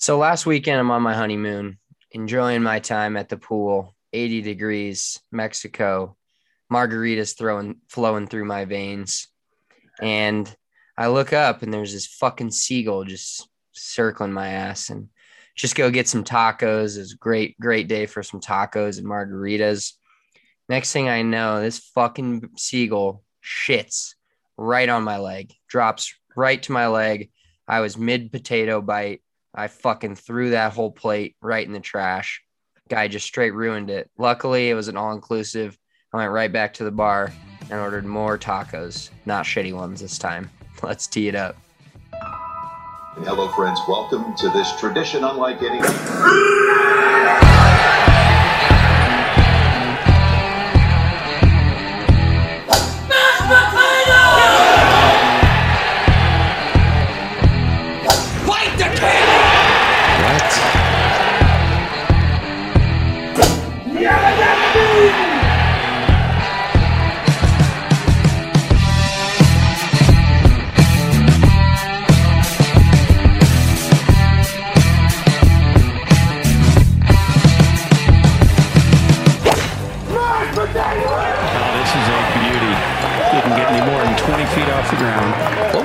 So last weekend, I'm on my honeymoon, enjoying my time at the pool, 80 degrees, Mexico, margaritas throwing flowing through my veins, and I look up and there's this fucking seagull just circling my ass, and just go get some tacos. It's great, great day for some tacos and margaritas. Next thing I know, this fucking seagull shits right on my leg, drops right to my leg. I was mid potato bite I fucking threw that whole plate right in the trash. Guy just straight ruined it. Luckily, it was an all inclusive. I went right back to the bar and ordered more tacos, not shitty ones this time. Let's tee it up. Hello, friends. Welcome to this tradition unlike any.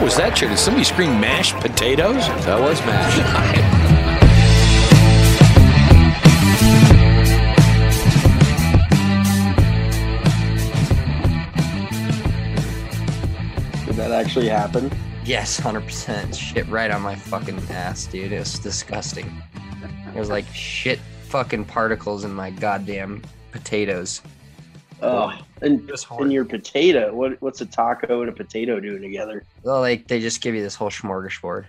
Was that, Did somebody scream mashed potatoes? That was mashed. Did that actually happen? Yes, 100%. Shit right on my fucking ass, dude. It was disgusting. There's like shit fucking particles in my goddamn potatoes. Oh, and in your potato, what what's a taco and a potato doing together? Well, like they just give you this whole smorgasbord.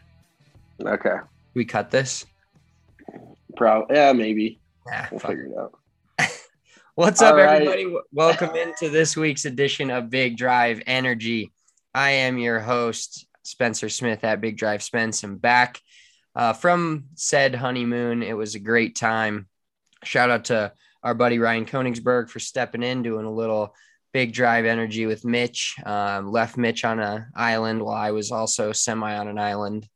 Okay. We cut this. Probably. Yeah, maybe. Nah, we'll fuck. figure it out. What's up, right. everybody? Welcome into this week's edition of Big Drive Energy. I am your host, Spencer Smith at Big Drive Spence. I'm back uh, from said honeymoon. It was a great time. Shout out to our buddy Ryan Koenigsberg for stepping in, doing a little big drive energy with Mitch. Um, left Mitch on an island while I was also semi on an island.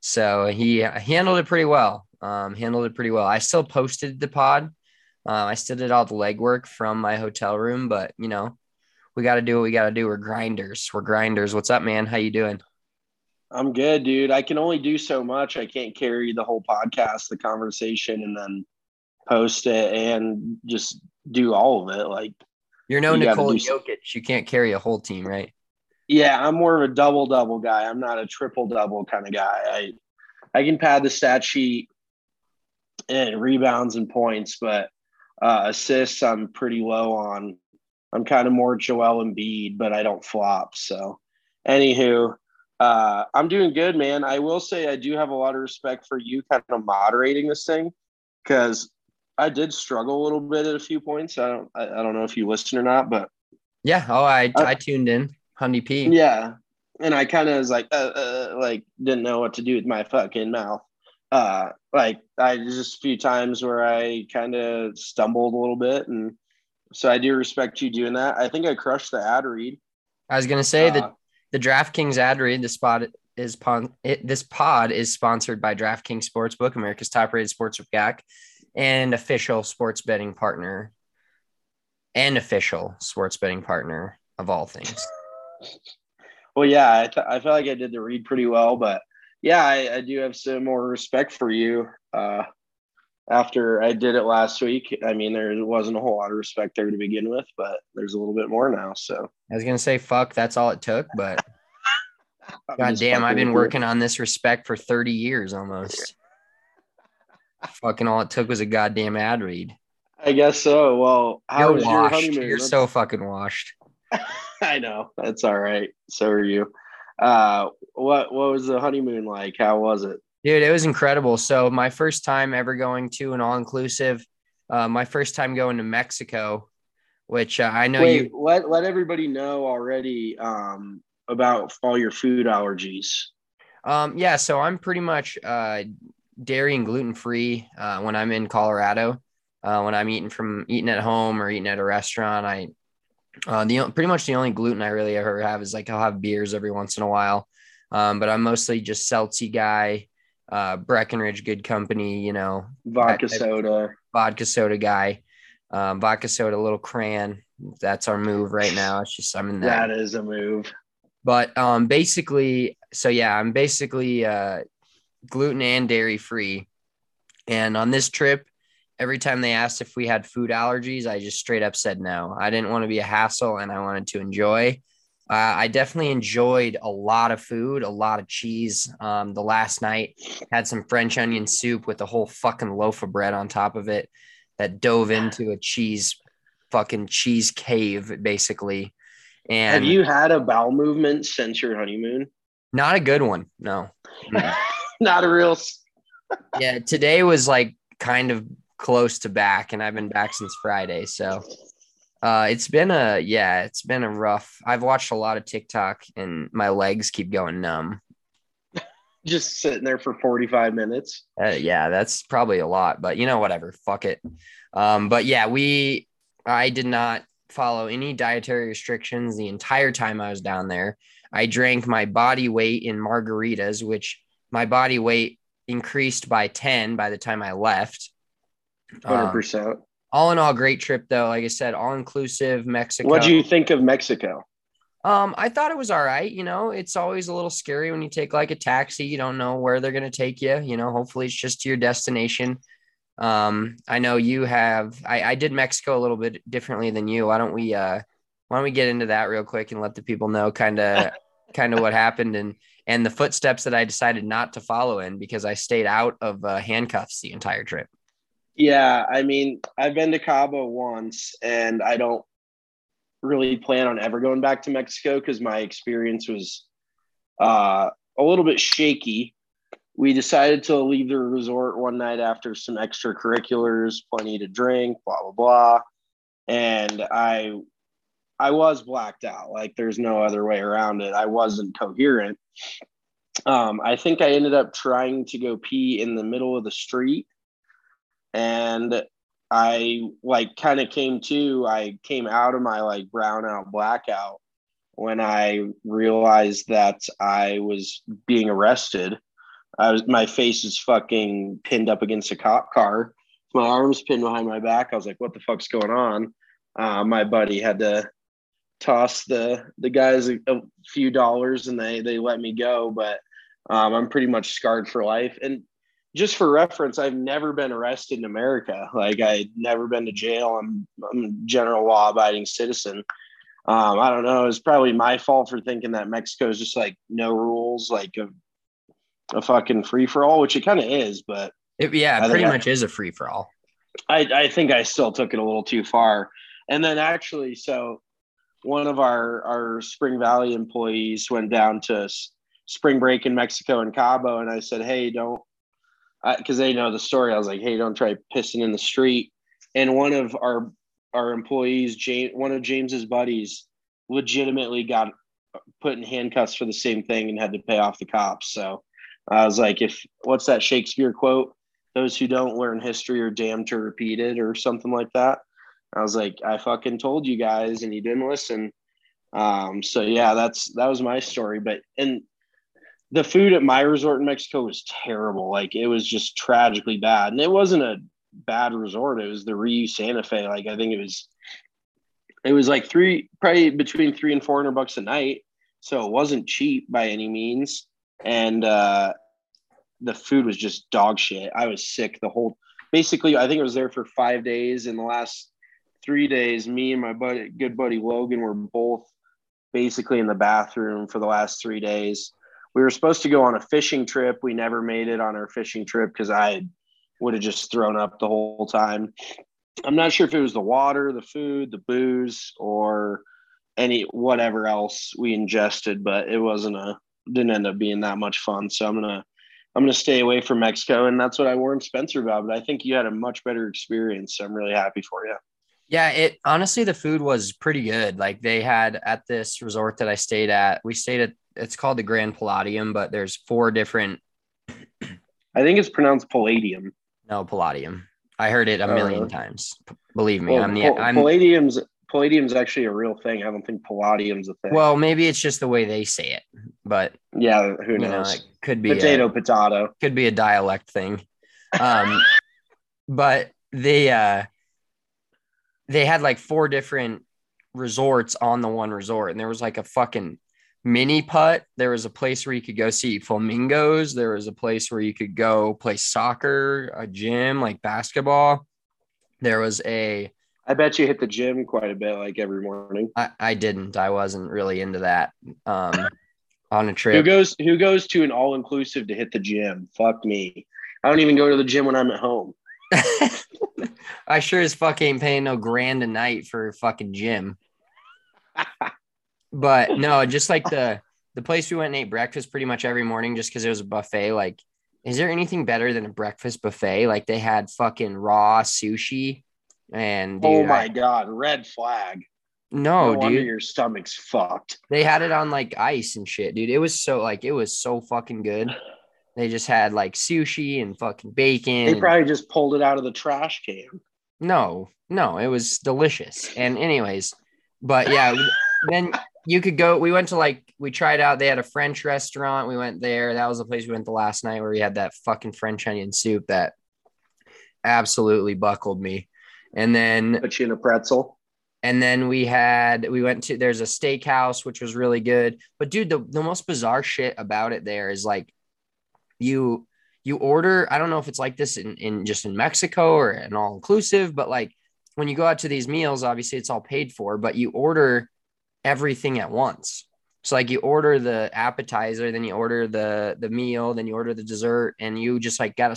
So he, handled it pretty well. Um, handled it pretty well. I still posted the pod. Uh, I still did all the legwork from my hotel room, but you know, we got to do what we got to do. We're grinders. We're grinders. What's up, man? How you doing? I'm good, dude. I can only do so much. I can't carry the whole podcast, the conversation, and then post it and just do all of it. Like you're no you Nikola Jokic. You can't carry a whole team, right? Yeah, I'm more of a double double guy. I'm not a triple double kind of guy. I I can pad the stat sheet and rebounds and points, but uh, assists I'm pretty low on. I'm kind of more Joel Embiid, but I don't flop. So, anywho, uh, I'm doing good, man. I will say I do have a lot of respect for you kind of moderating this thing because I did struggle a little bit at a few points. I don't I, I don't know if you listened or not, but yeah. Oh, I I, I tuned in. Honey P. Yeah, and I kind of was like, uh, uh, like didn't know what to do with my fucking mouth. Uh, like I just a few times where I kind of stumbled a little bit, and so I do respect you doing that. I think I crushed the ad read. I was gonna say uh, that the DraftKings ad read, the spot is pon- it, this pod is sponsored by DraftKings Sportsbook, America's top-rated sportsbook app and official sports betting partner and official sports betting partner of all things. Well, yeah, I, th- I felt like I did the read pretty well, but yeah, I, I do have some more respect for you. Uh, after I did it last week, I mean, there wasn't a whole lot of respect there to begin with, but there's a little bit more now. So I was gonna say fuck, that's all it took, but god damn, I've been working on this respect for 30 years almost. Fucking all it took was a goddamn ad read. I guess so. Well, how You're was your honeymoon? You're Let's- so fucking washed. I know that's all right. So are you. Uh, what what was the honeymoon like? How was it? Dude, it was incredible. So my first time ever going to an all-inclusive, uh, my first time going to Mexico, which uh, I know Wait, you let let everybody know already um, about all your food allergies. Um, yeah, so I'm pretty much uh, dairy and gluten free uh, when I'm in Colorado. Uh, when I'm eating from eating at home or eating at a restaurant, I uh, the pretty much the only gluten I really ever have is like I'll have beers every once in a while. Um, but I'm mostly just Seltzy guy, uh, Breckenridge Good Company, you know, Vodka soda. vodka soda guy, um, vodka soda, little crayon. That's our move right now. It's just I'm in that That is a move. but um basically so yeah i'm basically uh gluten and dairy free. And on this trip every time they asked if we had food allergies i just straight up said no. I didn't want to be a hassle and i wanted to enjoy. Uh, i definitely enjoyed a lot of food a lot of cheese. Um, the last night had some french onion soup with a whole fucking loaf of bread on top of it that dove into a cheese fucking cheese cave basically. And Have you had a bowel movement since your honeymoon? not a good one no. Mm. Not a real. yeah, today was like kind of close to back, and I've been back since Friday. So uh, it's been a yeah, it's been a rough. I've watched a lot of TikTok, and my legs keep going numb. Just sitting there for forty five minutes. Uh, yeah, that's probably a lot, but you know, whatever. Fuck it. Um, but yeah, we I did not follow any dietary restrictions the entire time I was down there. I drank my body weight in margaritas, which my body weight increased by 10 by the time I left. Hundred Um, percent. all in all, great trip though. Like I said, all inclusive Mexico. What do you think of Mexico? Um, I thought it was all right. You know, it's always a little scary when you take like a taxi. You don't know where they're gonna take you. You know, hopefully it's just to your destination. Um, I know you have. I, I did Mexico a little bit differently than you. Why don't we? Uh, why don't we get into that real quick and let the people know kind of kind of what happened and and the footsteps that I decided not to follow in because I stayed out of uh, handcuffs the entire trip. Yeah, I mean, I've been to Cabo once, and I don't really plan on ever going back to Mexico because my experience was uh, a little bit shaky. We decided to leave the resort one night after some extracurriculars, plenty to drink, blah blah blah, and I, I was blacked out. Like there's no other way around it. I wasn't coherent. Um, I think I ended up trying to go pee in the middle of the street and I like kind of came to, I came out of my like brownout blackout when I realized that I was being arrested. I was my face is fucking pinned up against a cop car. My arms pinned behind my back. I was like, what the fuck's going on? Uh, my buddy had to toss the the guys a, a few dollars and they they let me go, but um, I'm pretty much scarred for life. And just for reference, I've never been arrested in America. Like I'd never been to jail. I'm, I'm a general law abiding citizen. Um, I don't know. It's probably my fault for thinking that Mexico is just like no rules, like a, a fucking free for all, which it kind of is. But It, yeah, pretty I- much is a free for all. I, I think I still took it a little too far. And then actually, so one of our our Spring Valley employees went down to spring break in Mexico and Cabo, and I said, "Hey, don't," because they know the story. I was like, "Hey, don't try pissing in the street." And one of our our employees, James, one of James's buddies, legitimately got put in handcuffs for the same thing and had to pay off the cops. So I was like, "If what's that Shakespeare quote?" those who don't learn history are damned to repeat it or something like that. I was like, I fucking told you guys and you didn't listen. Um, so yeah, that's that was my story. But and the food at my resort in Mexico was terrible. Like it was just tragically bad. And it wasn't a bad resort. It was the Rio Santa Fe. Like I think it was it was like three probably between three and four hundred bucks a night. So it wasn't cheap by any means. And uh the food was just dog shit. I was sick the whole. Basically, I think I was there for five days. In the last three days, me and my buddy, good buddy Logan, were both basically in the bathroom for the last three days. We were supposed to go on a fishing trip. We never made it on our fishing trip because I would have just thrown up the whole time. I'm not sure if it was the water, the food, the booze, or any whatever else we ingested, but it wasn't a didn't end up being that much fun. So I'm gonna I'm gonna stay away from Mexico, and that's what I warned Spencer about. But I think you had a much better experience. So I'm really happy for you. Yeah, it honestly the food was pretty good. Like they had at this resort that I stayed at, we stayed at it's called the Grand Palladium, but there's four different I think it's pronounced Palladium. no Palladium. I heard it a million Uh, times. P- Believe me, Well, I'm the I'm Palladium's Palladium's actually a real thing. I don't think Palladium's a thing. well, maybe it's just the way they say it, but yeah, who you know, knows? it could be a- potato, potato. could be a dialect thing. Um, but they uh, they had like four different resorts on the one resort, and there was like a fucking mini putt. There was a place where you could go see flamingos. There was a place where you could go play soccer, a gym, like basketball. There was a I bet you hit the gym quite a bit, like every morning. I, I didn't. I wasn't really into that. Um, on a trip. Who goes who goes to an all inclusive to hit the gym? Fuck me. I don't even go to the gym when I'm at home. I sure as fuck ain't paying no grand a night for a fucking gym. but no, just like the the place we went and ate breakfast pretty much every morning just because it was a buffet. Like, is there anything better than a breakfast buffet? Like they had fucking raw sushi and oh dude, oh my I- god, red flag. no, no dude. your stomach's fucked. They had it on like ice and shit, dude. It was so like it was so fucking good. They just had like sushi and fucking bacon. They and- probably just pulled it out of the trash can. No, no, it was delicious. And anyways, but yeah, then you could go. We went to like we tried out. They had a French restaurant. We went there. That was the place we went the last night where we had that fucking French onion soup that absolutely buckled me. And then Put you in a pretzel. and then we had we went to there's a steakhouse which was really good. But dude, the, the most bizarre shit about it there is like you you order, I don't know if it's like this in, in just in Mexico or an all inclusive, but like when you go out to these meals, obviously it's all paid for, but you order everything at once. So like you order the appetizer, then you order the the meal, then you order the dessert, and you just like gotta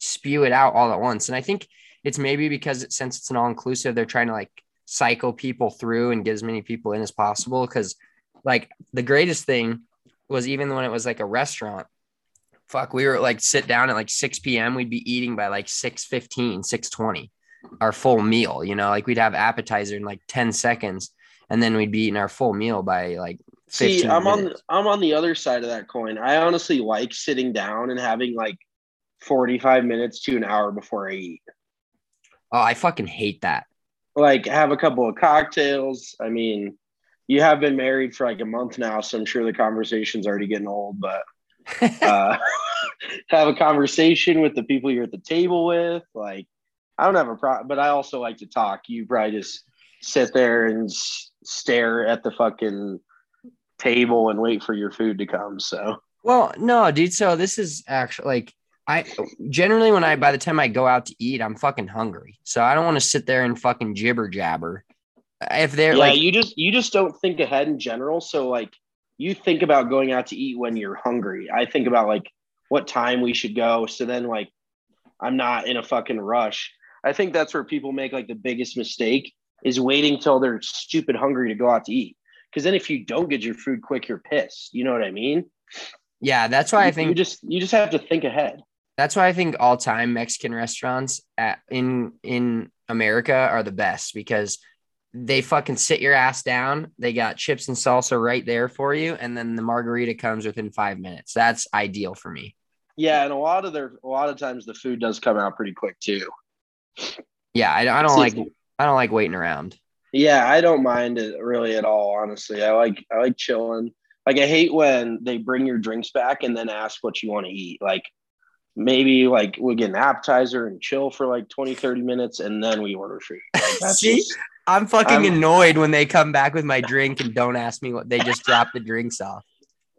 spew it out all at once. And I think it's maybe because it, since it's an all inclusive, they're trying to like cycle people through and get as many people in as possible. Because like the greatest thing was even when it was like a restaurant, fuck, we were like sit down at like 6 p.m. We'd be eating by like 6 15 620 our full meal. You know, like we'd have appetizer in like 10 seconds, and then we'd be eating our full meal by like See, 15 I'm on. I'm on the other side of that coin. I honestly like sitting down and having like 45 minutes to an hour before I eat. Oh, I fucking hate that. Like have a couple of cocktails. I mean, you have been married for like a month now, so I'm sure the conversation's already getting old, but uh, have a conversation with the people you're at the table with. Like, I don't have a problem, but I also like to talk. You probably just sit there and s- stare at the fucking table and wait for your food to come. So, Well, no, dude. So this is actually like I generally when I by the time I go out to eat, I'm fucking hungry. So I don't want to sit there and fucking jibber jabber. If they're yeah, like, you just you just don't think ahead in general. So, like, you think about going out to eat when you're hungry. I think about like what time we should go. So then, like, I'm not in a fucking rush. I think that's where people make like the biggest mistake is waiting till they're stupid hungry to go out to eat. Because then, if you don't get your food quick, you're pissed. You know what I mean? yeah, that's why I think you just you just have to think ahead. That's why I think all time Mexican restaurants at, in in America are the best because they fucking sit your ass down. They got chips and salsa right there for you, and then the margarita comes within five minutes. That's ideal for me. Yeah, and a lot of their a lot of times the food does come out pretty quick too. Yeah, I, I don't like I don't like waiting around. Yeah, I don't mind it really at all. Honestly, I like I like chilling. Like I hate when they bring your drinks back and then ask what you want to eat. Like maybe like we get an appetizer and chill for like 20, 30 minutes and then we order food. Like, that's See? just- I'm fucking I'm- annoyed when they come back with my drink and don't ask me what they just drop the drinks off.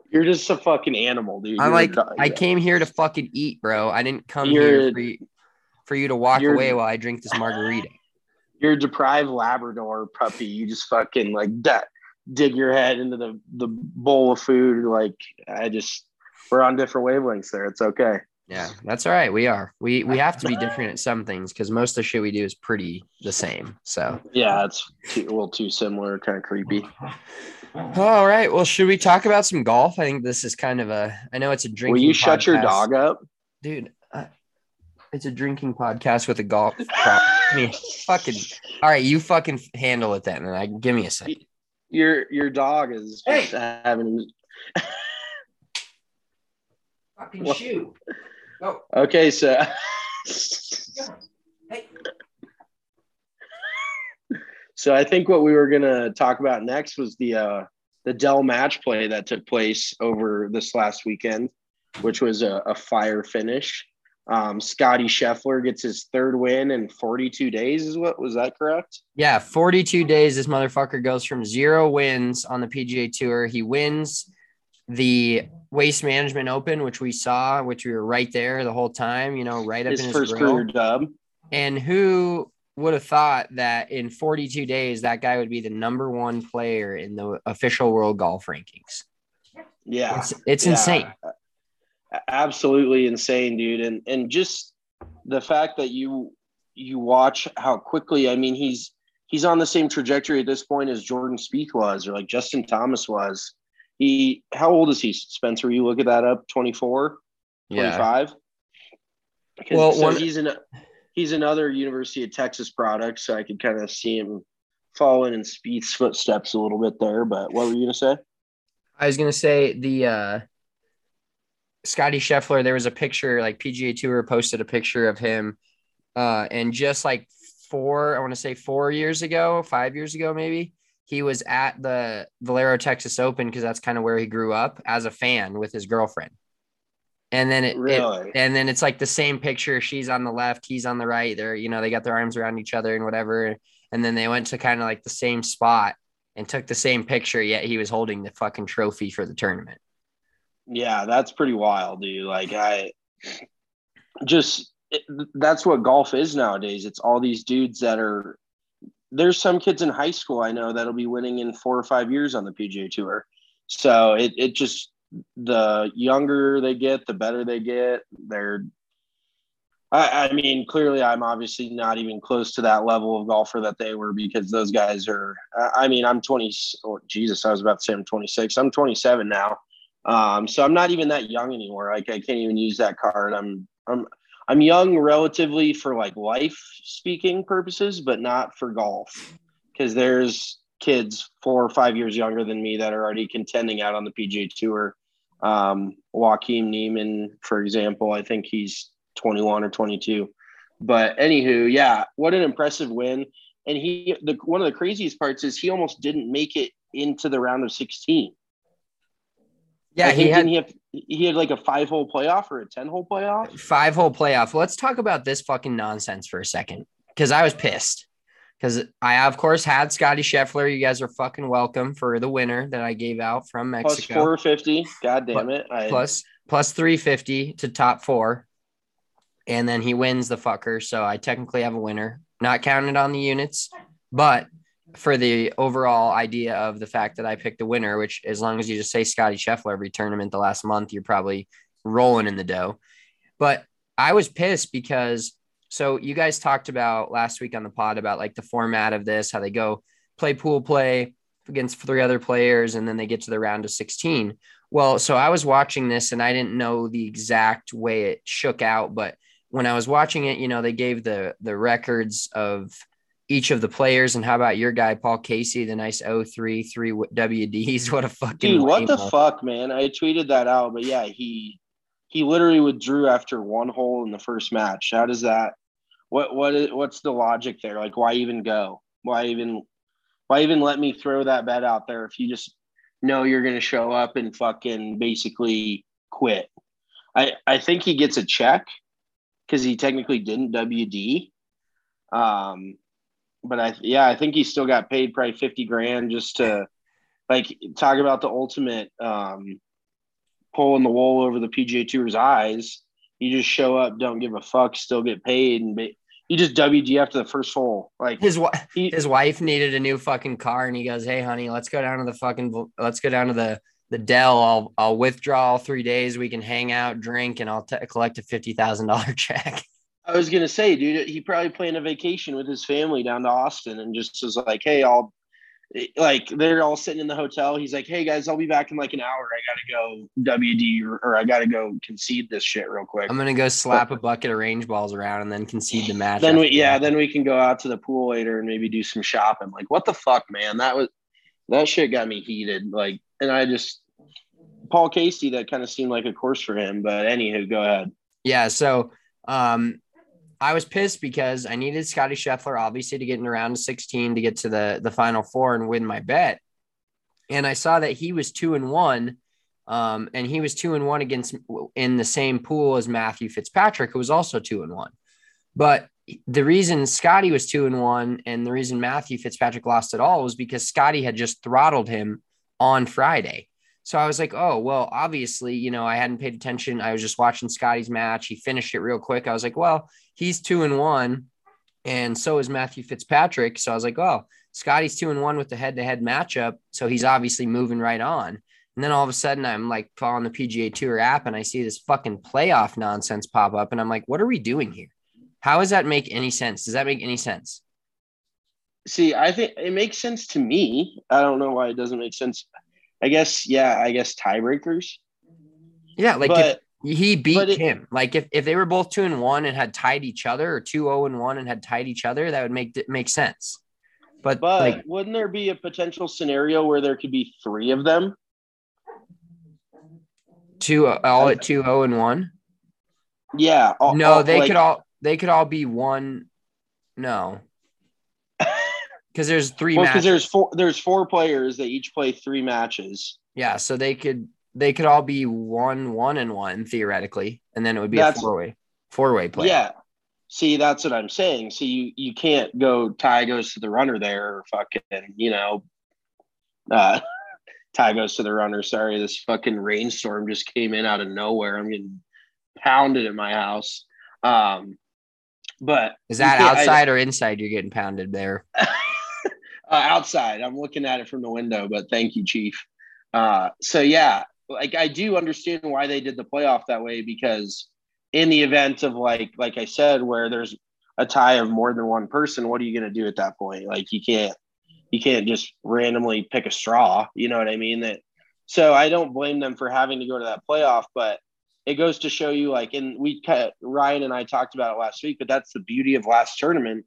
You're just a fucking animal, dude. I'm You're like, dog. I came here to fucking eat, bro. I didn't come here for you, for you to walk away while I drink this margarita. You're a deprived Labrador puppy. You just fucking like. Dig your head into the the bowl of food. Like I just, we're on different wavelengths there. It's okay. Yeah, that's all right. We are. We we have to be different at some things because most of the shit we do is pretty the same. So, Yeah, it's too, a little too similar, kind of creepy. all right. Well, should we talk about some golf? I think this is kind of a. I know it's a drinking. Will you shut your dog up? dude? Uh, it's a drinking podcast with a golf. Pro- I mean, fucking. All right, you fucking handle it then, and I give me a second. Your your dog is just having. Fucking What? shoe. Go. Okay, so. Hey. So I think what we were gonna talk about next was the uh, the Dell match play that took place over this last weekend, which was a, a fire finish. Um, Scotty Scheffler gets his third win in 42 days. Is what was that correct? Yeah, 42 days. This motherfucker goes from zero wins on the PGA Tour. He wins the Waste Management Open, which we saw, which we were right there the whole time, you know, right up His in his first grill. career dub. And who would have thought that in 42 days, that guy would be the number one player in the official world golf rankings? Yeah, It's, it's Yeah. insane. Absolutely insane, dude. And and just the fact that you you watch how quickly. I mean, he's he's on the same trajectory at this point as Jordan Spieth was, or like Justin Thomas was. He how old is he, Spencer? You look at that up, 24, 25? Because- Well, so one- he's an he's another University of Texas product, so I could kind of see him following in Spieth's footsteps a little bit there. But what were you gonna say? I was gonna say the uh Scotty Scheffler, there was a picture, like PGA Tour posted a picture of him. Uh, and just like four, I want to say four years ago, five years ago, maybe, he was at the Valero Texas Open because that's kind of where he grew up as a fan with his girlfriend. And then it, it- Really? and then it's like the same picture. She's on the left, he's on the right. They're, you know, they got their arms around each other and whatever. And then they went to kind of like the same spot and took the same picture, yet he was holding the fucking trophy for the tournament. Yeah, that's pretty wild, dude. Like I just it, that's what golf is nowadays. It's all these dudes that are there's some kids in high school I know that'll be winning in 4 or 5 years on the PGA Tour. So it it just the younger they get, the better they get. They're I, I mean, clearly, I'm obviously not even close to that level of golfer that they were because those guys are. I mean, I'm 20. Oh, Jesus, I was about to say I'm 26. I'm 27 now. Um, so I'm not even that young anymore. Like I can't even use that card. I'm I'm I'm young relatively for like life speaking purposes, but not for golf. Because there's kids four or five years younger than me that are already contending out on the PGA Tour. Um, Joaquin Niemann, for example, I think he's 21 or 22. But anywho, yeah, what an impressive win. And he, the one of the craziest parts is he almost didn't make it into the round of 16. Yeah, I he had he have he had like a five hole playoff or a ten hole playoff. five hole playoff. Let's talk about this fucking nonsense for a second because I was pissed. Because I, of course, had Scotty Scheffler. You guys are fucking welcome for the winner that I gave out from Mexico. four fifty. God damn it! I, plus plus 350 to top four. And then he wins the fucker. So I technically have a winner, not counted on the units, but for the overall idea of the fact that I picked the winner, which as long as you just say Scotty Scheffler every tournament the last month, you're probably rolling in the dough. But I was pissed because so you guys talked about last week on the pod about like the format of this, how they go play pool play against three other players and then they get to the round of 16. Well, so I was watching this and I didn't know the exact way it shook out, but when I was watching it, you know, they gave the the records of each of the players and how about your guy Paul Casey, the nice 03 3 WDs. What a fucking dude, what the lame- fuck, man? I tweeted that out, but yeah, he he literally withdrew after one hole in the first match. How does that? What what is what's the logic there? Like, why even go? Why even why even let me throw that bet out there if you just know you're going to show up and fucking basically quit? I I think he gets a check because he technically didn't WD. Um, but I yeah, I think he still got paid probably fifty grand just to like talk about the ultimate um pulling the wool over the PGA Tour's eyes. You just show up, don't give a fuck, still get paid, and be, you just WD to the first hole. Like his wife, his wife needed a new fucking car, and he goes, "Hey, honey, let's go down to the fucking, let's go down to the the Dell. I'll I'll withdraw all three days. We can hang out, drink, and I'll t- collect a fifty thousand dollar check." I was gonna say, dude, he probably planned a vacation with his family down to Austin, and just was like, "Hey, I'll." Like they're all sitting in the hotel. He's like, "Hey guys, I'll be back in like an hour. I gotta go WD or, or I gotta go concede this shit real quick." I'm gonna go slap a bucket of range balls around and then concede the match. Then we, yeah, then we can go out to the pool later and maybe do some shopping. Like, what the fuck, man? That was that shit got me heated. Like, and I just Paul Casey, that kind of seemed like a course for him. But anywho, go ahead. Yeah. So um, I was pissed because I needed Scotty Scheffler obviously to get in around 16 to get to the the final four and win my bet. And I saw that he was two and one. Um, and he was two and one against in the same pool as Matthew Fitzpatrick, who was also two and one. But the reason Scotty was two and one and the reason Matthew Fitzpatrick lost it all was because Scotty had just throttled him on Friday. So I was like, oh, well, obviously, you know, I hadn't paid attention. I was just watching Scotty's match. He finished it real quick. I was like, well, he's two and one. And so is Matthew Fitzpatrick. So I was like, oh, Scotty's two and one with the head to head matchup. So he's obviously moving right on. And then all of a sudden, I'm like following the PGA Tour app and I see this fucking playoff nonsense pop up. And I'm like, what are we doing here? How does that make any sense? Does that make any sense? See, I think it makes sense to me. I don't know why it doesn't make sense. I guess, yeah, I guess tiebreakers. Yeah, like but, he beat it, him. Like if, if they were both two and one and had tied each other, or two zero oh and one and had tied each other, that would make make sense. But but like, wouldn't there be a potential scenario where there could be three of them? Two uh, all at two zero oh and one. Yeah. All, no, all, they like, could all they could all be one. No, because there's three. Well, because there's four. There's four players that each play three matches. Yeah, so they could they could all be one one and one theoretically, and then it would be that's, a four way four way play. Yeah. See, that's what I'm saying. See, you you can't go tie goes to the runner there, or fucking you know, uh, tie goes to the runner. Sorry, this fucking rainstorm just came in out of nowhere. I'm getting pounded in my house. Um, but is that outside I, or inside? You're getting pounded there. Uh, outside. I'm looking at it from the window, but thank you, Chief. Uh, so yeah, like I do understand why they did the playoff that way because in the event of like like I said, where there's a tie of more than one person, what are you going to do at that point? Like you can't you can't just randomly pick a straw. You know what I mean? That so I don't blame them for having to go to that playoff, but it goes to show you like and we cut Ryan and I talked about it last week, but that's the beauty of last tournament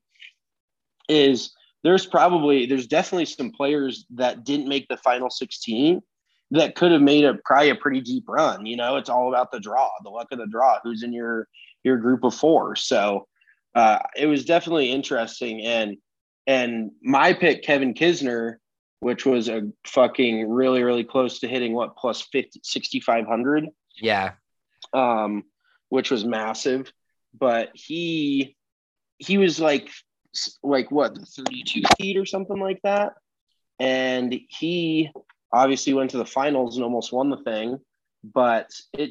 is there's probably there's definitely some players that didn't make the final 16 that could have made a probably a pretty deep run. You know, it's all about the draw, the luck of the draw, who's in your your group of four. So uh, it was definitely interesting. And and my pick, Kevin Kisner, which was a fucking really, really close to hitting what plus 50 6500. Yeah. Um, which was massive. But he he was like like what 32 feet or something like that and he obviously went to the finals and almost won the thing but it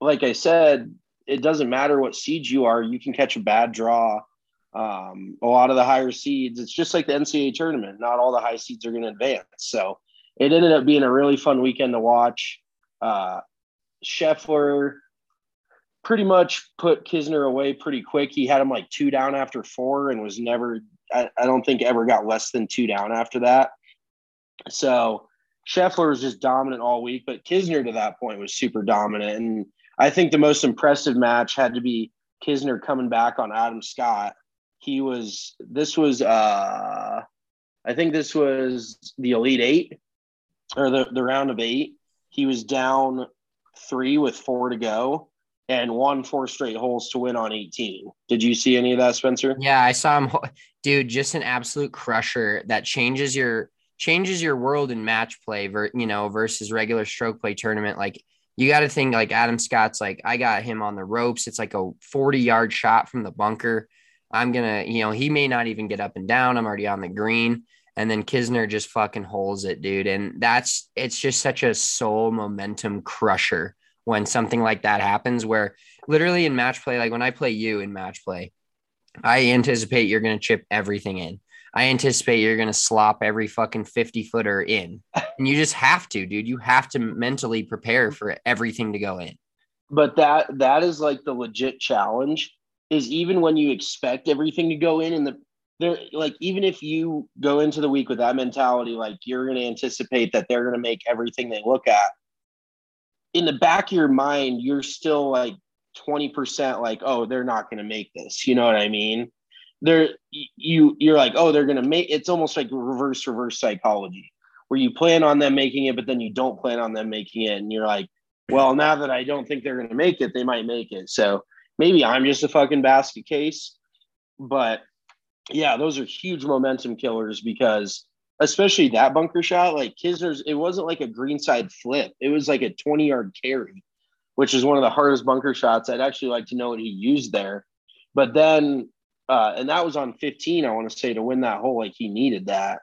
like i said it doesn't matter what seed you are you can catch a bad draw um, a lot of the higher seeds it's just like the ncaa tournament not all the high seeds are going to advance so it ended up being a really fun weekend to watch uh, Scheffler pretty much put Kisner away pretty quick. He had him like two down after four and was never, I, I don't think ever got less than two down after that. So Scheffler was just dominant all week, but Kisner to that point was super dominant. And I think the most impressive match had to be Kisner coming back on Adam Scott. He was, this was, uh, I think this was the Elite Eight or the, the round of eight. He was down three with four to go and won four straight holes to win on 18. Did you see any of that, Spencer? Yeah, I saw him. Dude, just an absolute crusher that changes your changes your world in match play, ver, you know, versus regular stroke play tournament. Like you got to think like Adam Scott's like I got him on the ropes. It's like a 40 yard shot from the bunker. I'm gonna, you know, he may not even get up and down. I'm already on the green. And then Kisner just fucking holds it, dude. And that's it's just such a soul momentum crusher when something like that happens, where literally in match play, like when I play you in match play, I anticipate you're going to chip everything in. I anticipate you're going to slop every fucking 50 footer in. And you just have to, dude. You have to mentally prepare for everything to go in. But that that is like the legit challenge is even when you expect everything to go in and the there like even if you go into the week with that mentality like you're going to anticipate that they're going to make everything they look at in the back of your mind you're still like 20% like oh they're not going to make this you know what i mean they're you you're like oh they're to make it's almost like reverse reverse psychology where you plan on them making it but then you don't plan on them making it and you're like well now that i don't think they're to make it they might make it so maybe i'm just a fucking basket case but yeah, those are huge momentum killers because especially that bunker shot, like Kisner's, it wasn't like a greenside flip. It was like a 20 yard carry, which is one of the hardest bunker shots. I'd actually like to know what he used there. But then, uh, and that was on 15, I want to say, to win that hole. Like he needed that.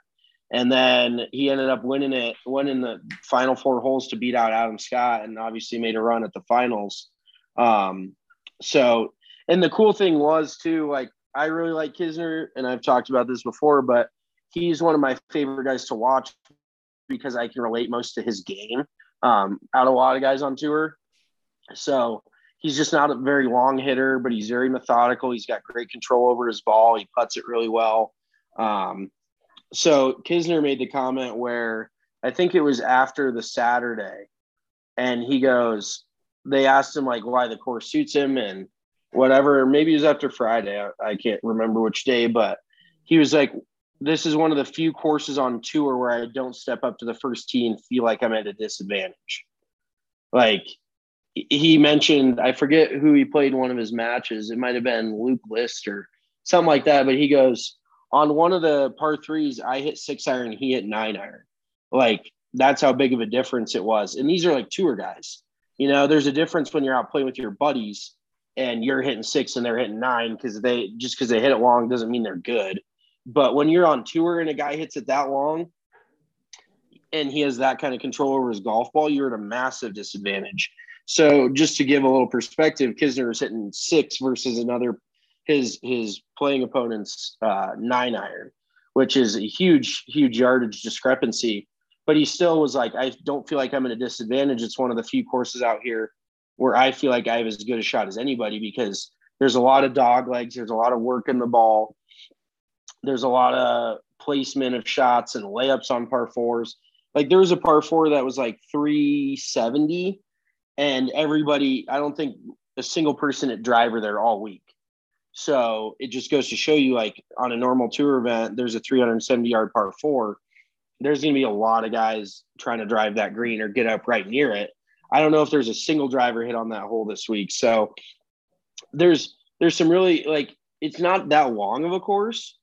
And then he ended up winning it, winning the final four holes to beat out Adam Scott and obviously made a run at the finals. Um, so, and the cool thing was too, like I really like Kisner, and I've talked about this before, but he's one of my favorite guys to watch because I can relate most to his game um, out of a lot of guys on tour. So he's just not a very long hitter, but he's very methodical. He's got great control over his ball. He puts it really well. Um, so Kisner made the comment where I think it was after the Saturday, and he goes, they asked him like why the course suits him, and whatever. Maybe it was after Friday. I, I can't remember which day, but he was like, this is one of the few courses on tour where I don't step up to the first tee and feel like I'm at a disadvantage. Like he mentioned, I forget who he played one of his matches. It might have been Luke List or something like that. But he goes, on one of the par threes, I hit six iron, he hit nine iron. Like that's how big of a difference it was. And these are like tour guys. You know, there's a difference when you're out playing with your buddies and you're hitting six and they're hitting nine because they just because they hit it long doesn't mean they're good. But when you're on tour and a guy hits it that long and he has that kind of control over his golf ball, you're at a massive disadvantage. So just to give a little perspective, Kisner is hitting six versus another his his playing opponent's uh, nine iron, which is a huge huge yardage discrepancy. But he still was like, I don't feel like I'm at a disadvantage. It's one of the few courses out here where I feel like I have as good a shot as anybody because there's a lot of dog legs, there's a lot of work in the ball, there's a lot of placement of shots and layups on par fours. Like there was a par four that was like 370, and everybody, I don't think a single person at driver there all week. So it just goes to show you, like on a normal tour event, there's a 370 yard par four. There's going to be a lot of guys trying to drive that green or get up right near it. I don't know if there's a single driver hit on that hole this week. So there's there's some really like it's not that long of a course.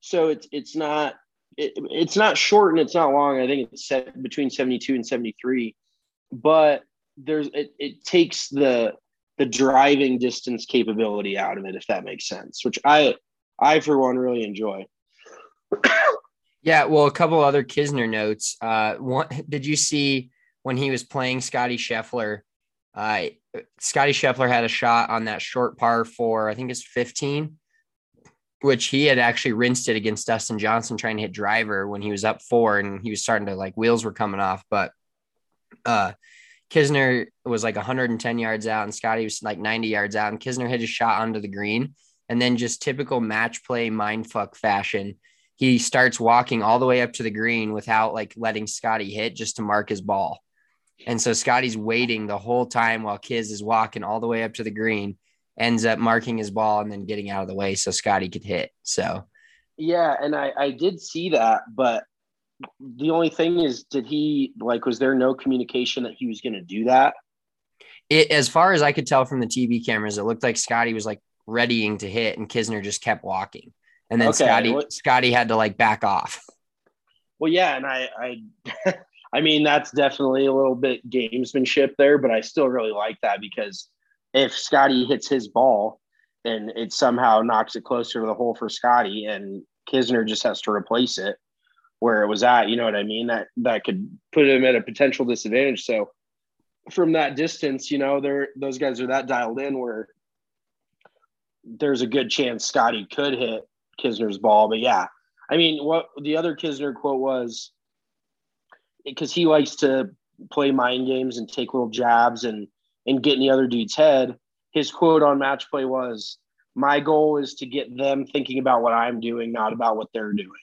So it's it's not it, it's not short and it's not long. I think it's set between 72 and 73. But there's it, it takes the the driving distance capability out of it, if that makes sense, which I I for one really enjoy. yeah, well, a couple other Kisner notes. Uh, one, did you see when he was playing Scotty Scheffler. Uh, Scotty Scheffler had a shot on that short par four, I think it's 15, which he had actually rinsed it against Dustin Johnson trying to hit driver when he was up four and he was starting to like wheels were coming off. But uh, Kisner was like 110 yards out and Scotty was like 90 yards out. And Kisner hit a shot onto the green. And then just typical match play mindfuck fashion, he starts walking all the way up to the green without like letting Scotty hit just to mark his ball. And so Scotty's waiting the whole time while Kiz is walking all the way up to the green, ends up marking his ball and then getting out of the way so Scotty could hit. So, yeah, and I, I did see that, but the only thing is, did he like, was there no communication that he was going to do that? It, as far as I could tell from the TV cameras, it looked like Scotty was like readying to hit and Kisner just kept walking. And then okay, Scotty, well, Scotty had to like back off. Well, yeah. And I, I, I mean, that's definitely a little bit gamesmanship there, but I still really like that because if Scotty hits his ball and it somehow knocks it closer to the hole for Scotty and Kisner just has to replace it where it was at, you know what I mean? That that could put him at a potential disadvantage. So from that distance, you know, they're those guys are that dialed in where there's a good chance Scotty could hit Kisner's ball. But yeah, I mean, what the other Kisner quote was because he likes to play mind games and take little jabs and and get in the other dude's head. His quote on match play was, "My goal is to get them thinking about what I'm doing, not about what they're doing."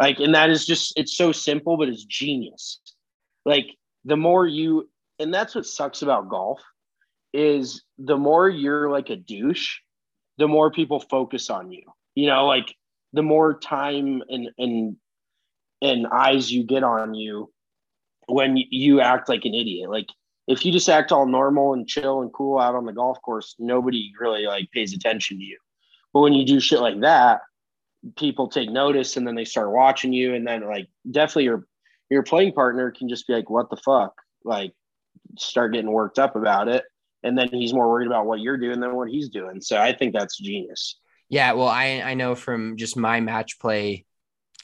Like, and that is just it's so simple, but it's genius. Like the more you, and that's what sucks about golf is the more you're like a douche, the more people focus on you. You know, like the more time and and and eyes you get on you when you act like an idiot. Like if you just act all normal and chill and cool out on the golf course, nobody really like pays attention to you. But when you do shit like that, people take notice and then they start watching you and then like definitely your your playing partner can just be like, what the fuck? Like start getting worked up about it. And then he's more worried about what you're doing than what he's doing. So I think that's genius. Yeah, well, I I know from just my match play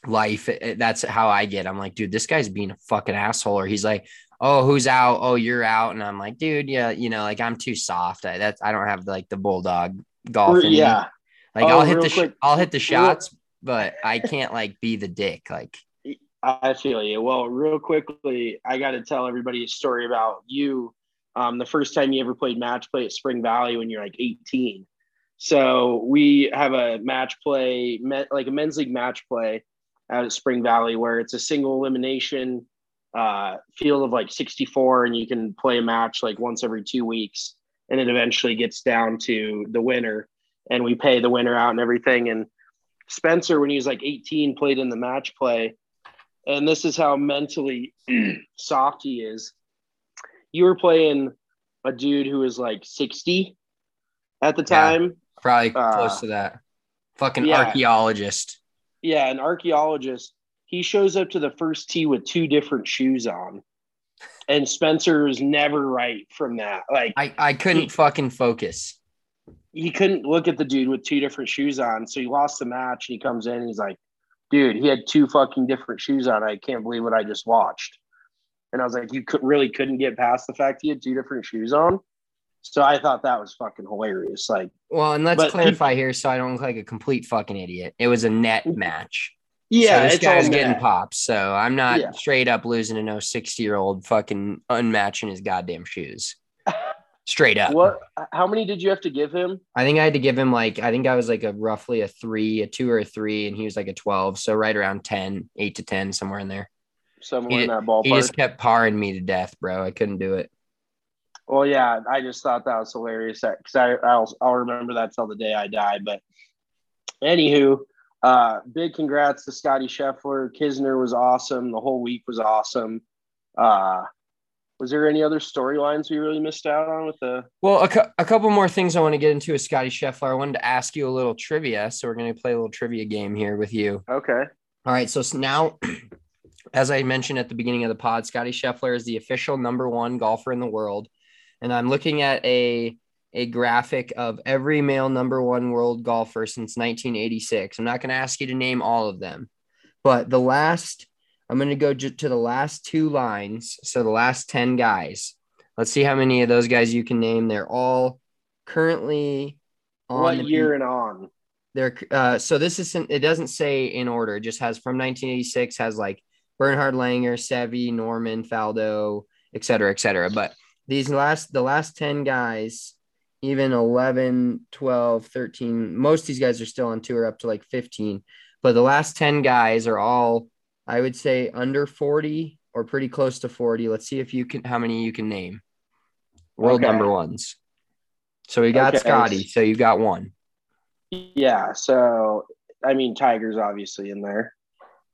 life, it, that's how I get. I'm like, dude, this guy's being a fucking asshole. Or he's like, oh, who's out? Oh, you're out. And I'm like, dude, yeah, you know, like I'm too soft. I that's I don't have like the bulldog golf. yeah. Like oh, I'll hit the sh- I'll hit the shots, but I can't like be the dick. Like I feel you. Well, real quickly, I got to tell everybody a story about you. Um, the first time you ever played match play at Spring Valley when you're like 18. So we have a match play, like a men's league match play out at Spring Valley, where it's a single elimination uh, field of like 64, and you can play a match like once every two weeks, and it eventually gets down to the winner, and we pay the winner out and everything. And Spencer, when he was like 18, played in the match play, and this is how mentally soft he is. You were playing a dude who was like 60 at the time. Yeah, probably uh, close to that. Fucking yeah. archaeologist. Yeah, an archaeologist. He shows up to the first tee with two different shoes on. And Spencer is never right from that. Like I, I couldn't he, fucking focus. He couldn't look at the dude with two different shoes on. So he lost the match and he comes in and he's like, dude, he had two fucking different shoes on. I can't believe what I just watched. And I was like, you could really couldn't get past the fact he had two different shoes on. So I thought that was fucking hilarious. Like, well, and let's clarify he, here so I don't look like a complete fucking idiot. It was a net match. Yeah, so this guy's getting pops. So I'm not yeah. straight up losing to no 60 year old fucking unmatching his goddamn shoes. Straight up. What? How many did you have to give him? I think I had to give him like I think I was like a roughly a three, a two or a three, and he was like a twelve. So right around 10, 8 to ten, somewhere in there. Somewhere he, in that ballpark. He just kept parring me to death, bro. I couldn't do it. Well, yeah, I just thought that was hilarious because I I'll, I'll remember that till the day I die. But anywho, uh, big congrats to Scotty Scheffler. Kisner was awesome. The whole week was awesome. Uh, was there any other storylines we really missed out on with the? Well, a, cu- a couple more things I want to get into with Scotty Scheffler. I wanted to ask you a little trivia, so we're going to play a little trivia game here with you. Okay. All right. So now, as I mentioned at the beginning of the pod, Scotty Scheffler is the official number one golfer in the world, and I'm looking at a a graphic of every male number one world golfer since 1986. I'm not going to ask you to name all of them, but the last I'm going to go to the last two lines. So the last 10 guys. Let's see how many of those guys you can name. They're all currently on what year and on. They're uh, so this isn't it doesn't say in order, it just has from 1986 has like Bernhard Langer, Seve, Norman, Faldo, et cetera, et cetera. But these last the last 10 guys, even 11, 12, 13, most of these guys are still on tour up to like 15. But the last 10 guys are all I would say under 40 or pretty close to 40. Let's see if you can how many you can name. World okay. number ones. So we got okay. Scotty. So you got one. Yeah. So I mean Tiger's obviously in there.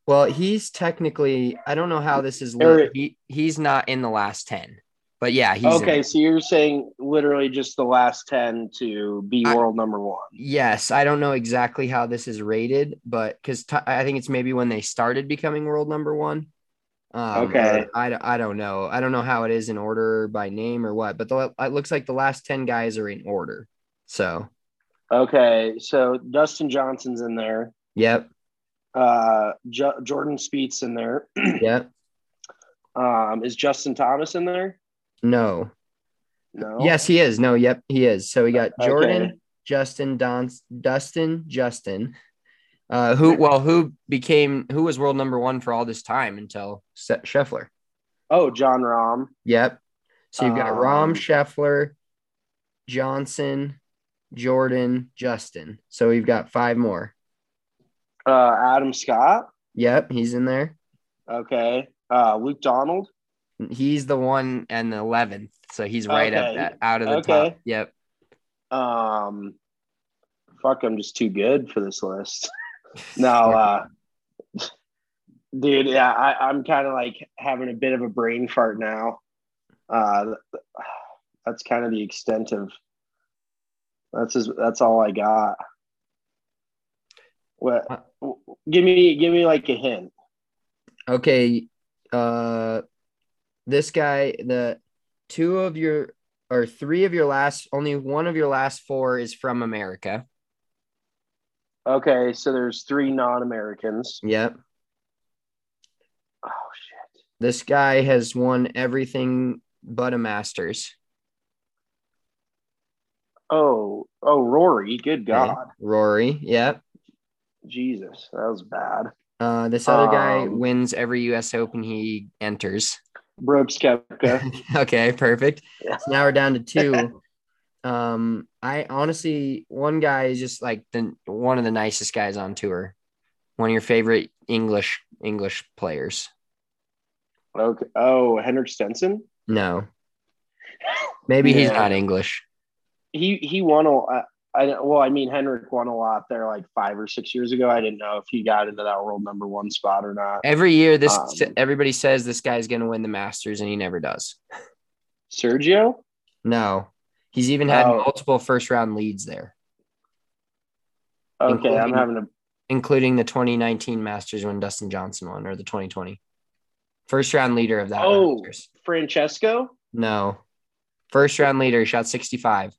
Well, he's technically I don't know how this is he, he's not in the last 10. But yeah, he's okay. So you're saying literally just the last ten to be I, world number one? Yes, I don't know exactly how this is rated, but because t- I think it's maybe when they started becoming world number one. Um, okay. I, I don't know. I don't know how it is in order by name or what, but the, it looks like the last ten guys are in order. So. Okay, so Dustin Johnson's in there. Yep. Uh, J- Jordan Spieth's in there. yep. Um, is Justin Thomas in there? No. No. Yes, he is. No, yep, he is. So we got Jordan, Okay. Justin, Don, Dustin, Justin. Uh, who well, who became who was world number one for all this time until Se- Scheffler. Oh, Jon Rahm. Yep. So you've got Um, Rahm, Scheffler, Johnson, Jordan, Justin. So we've got five more. Uh, Adam Scott. Yep, he's in there. Okay. Uh, Luke Donald. He's the one and the eleventh, so he's right up Okay. that out of the Okay. top. Yep. Um, fuck, I'm just too good for this list. no, uh, dude, yeah, I, I'm kind of like having a bit of a brain fart now. Uh, that's kind of the extent of. That's as, that's all I got. What? Give me give me like a hint. Okay. Uh, this guy, the two of your or three of your last, only one of your last four is from America. Okay, so there's three non-Americans. Yep. Oh shit. This guy has won everything but a Masters. Oh, oh, Rory. Good Okay. God. Rory. Yep. Jesus, that was bad. Uh, this other guy Um, wins every U.S. Open he enters. Brooks Koepka. okay, perfect. Yeah. So now we're down to two. um, I honestly, one guy is just like the one of the nicest guys on tour. One of your favorite English English players. okay. Oh, Henrik Stenson. No, maybe he's not English. He he won a. I, well, I mean, Henrik won a lot there like five or six years ago. I didn't know if he got into that world number one spot or not. Every year, this Um, everybody says this guy's going to win the Masters, and he never does. Sergio. No, he's even had Oh. multiple first round leads there, Okay, I'm having a. including the 2019 Masters when Dustin Johnson won, or the 2020 first round leader of that. Oh. Masters. Francesco. No. First round leader, shot 65.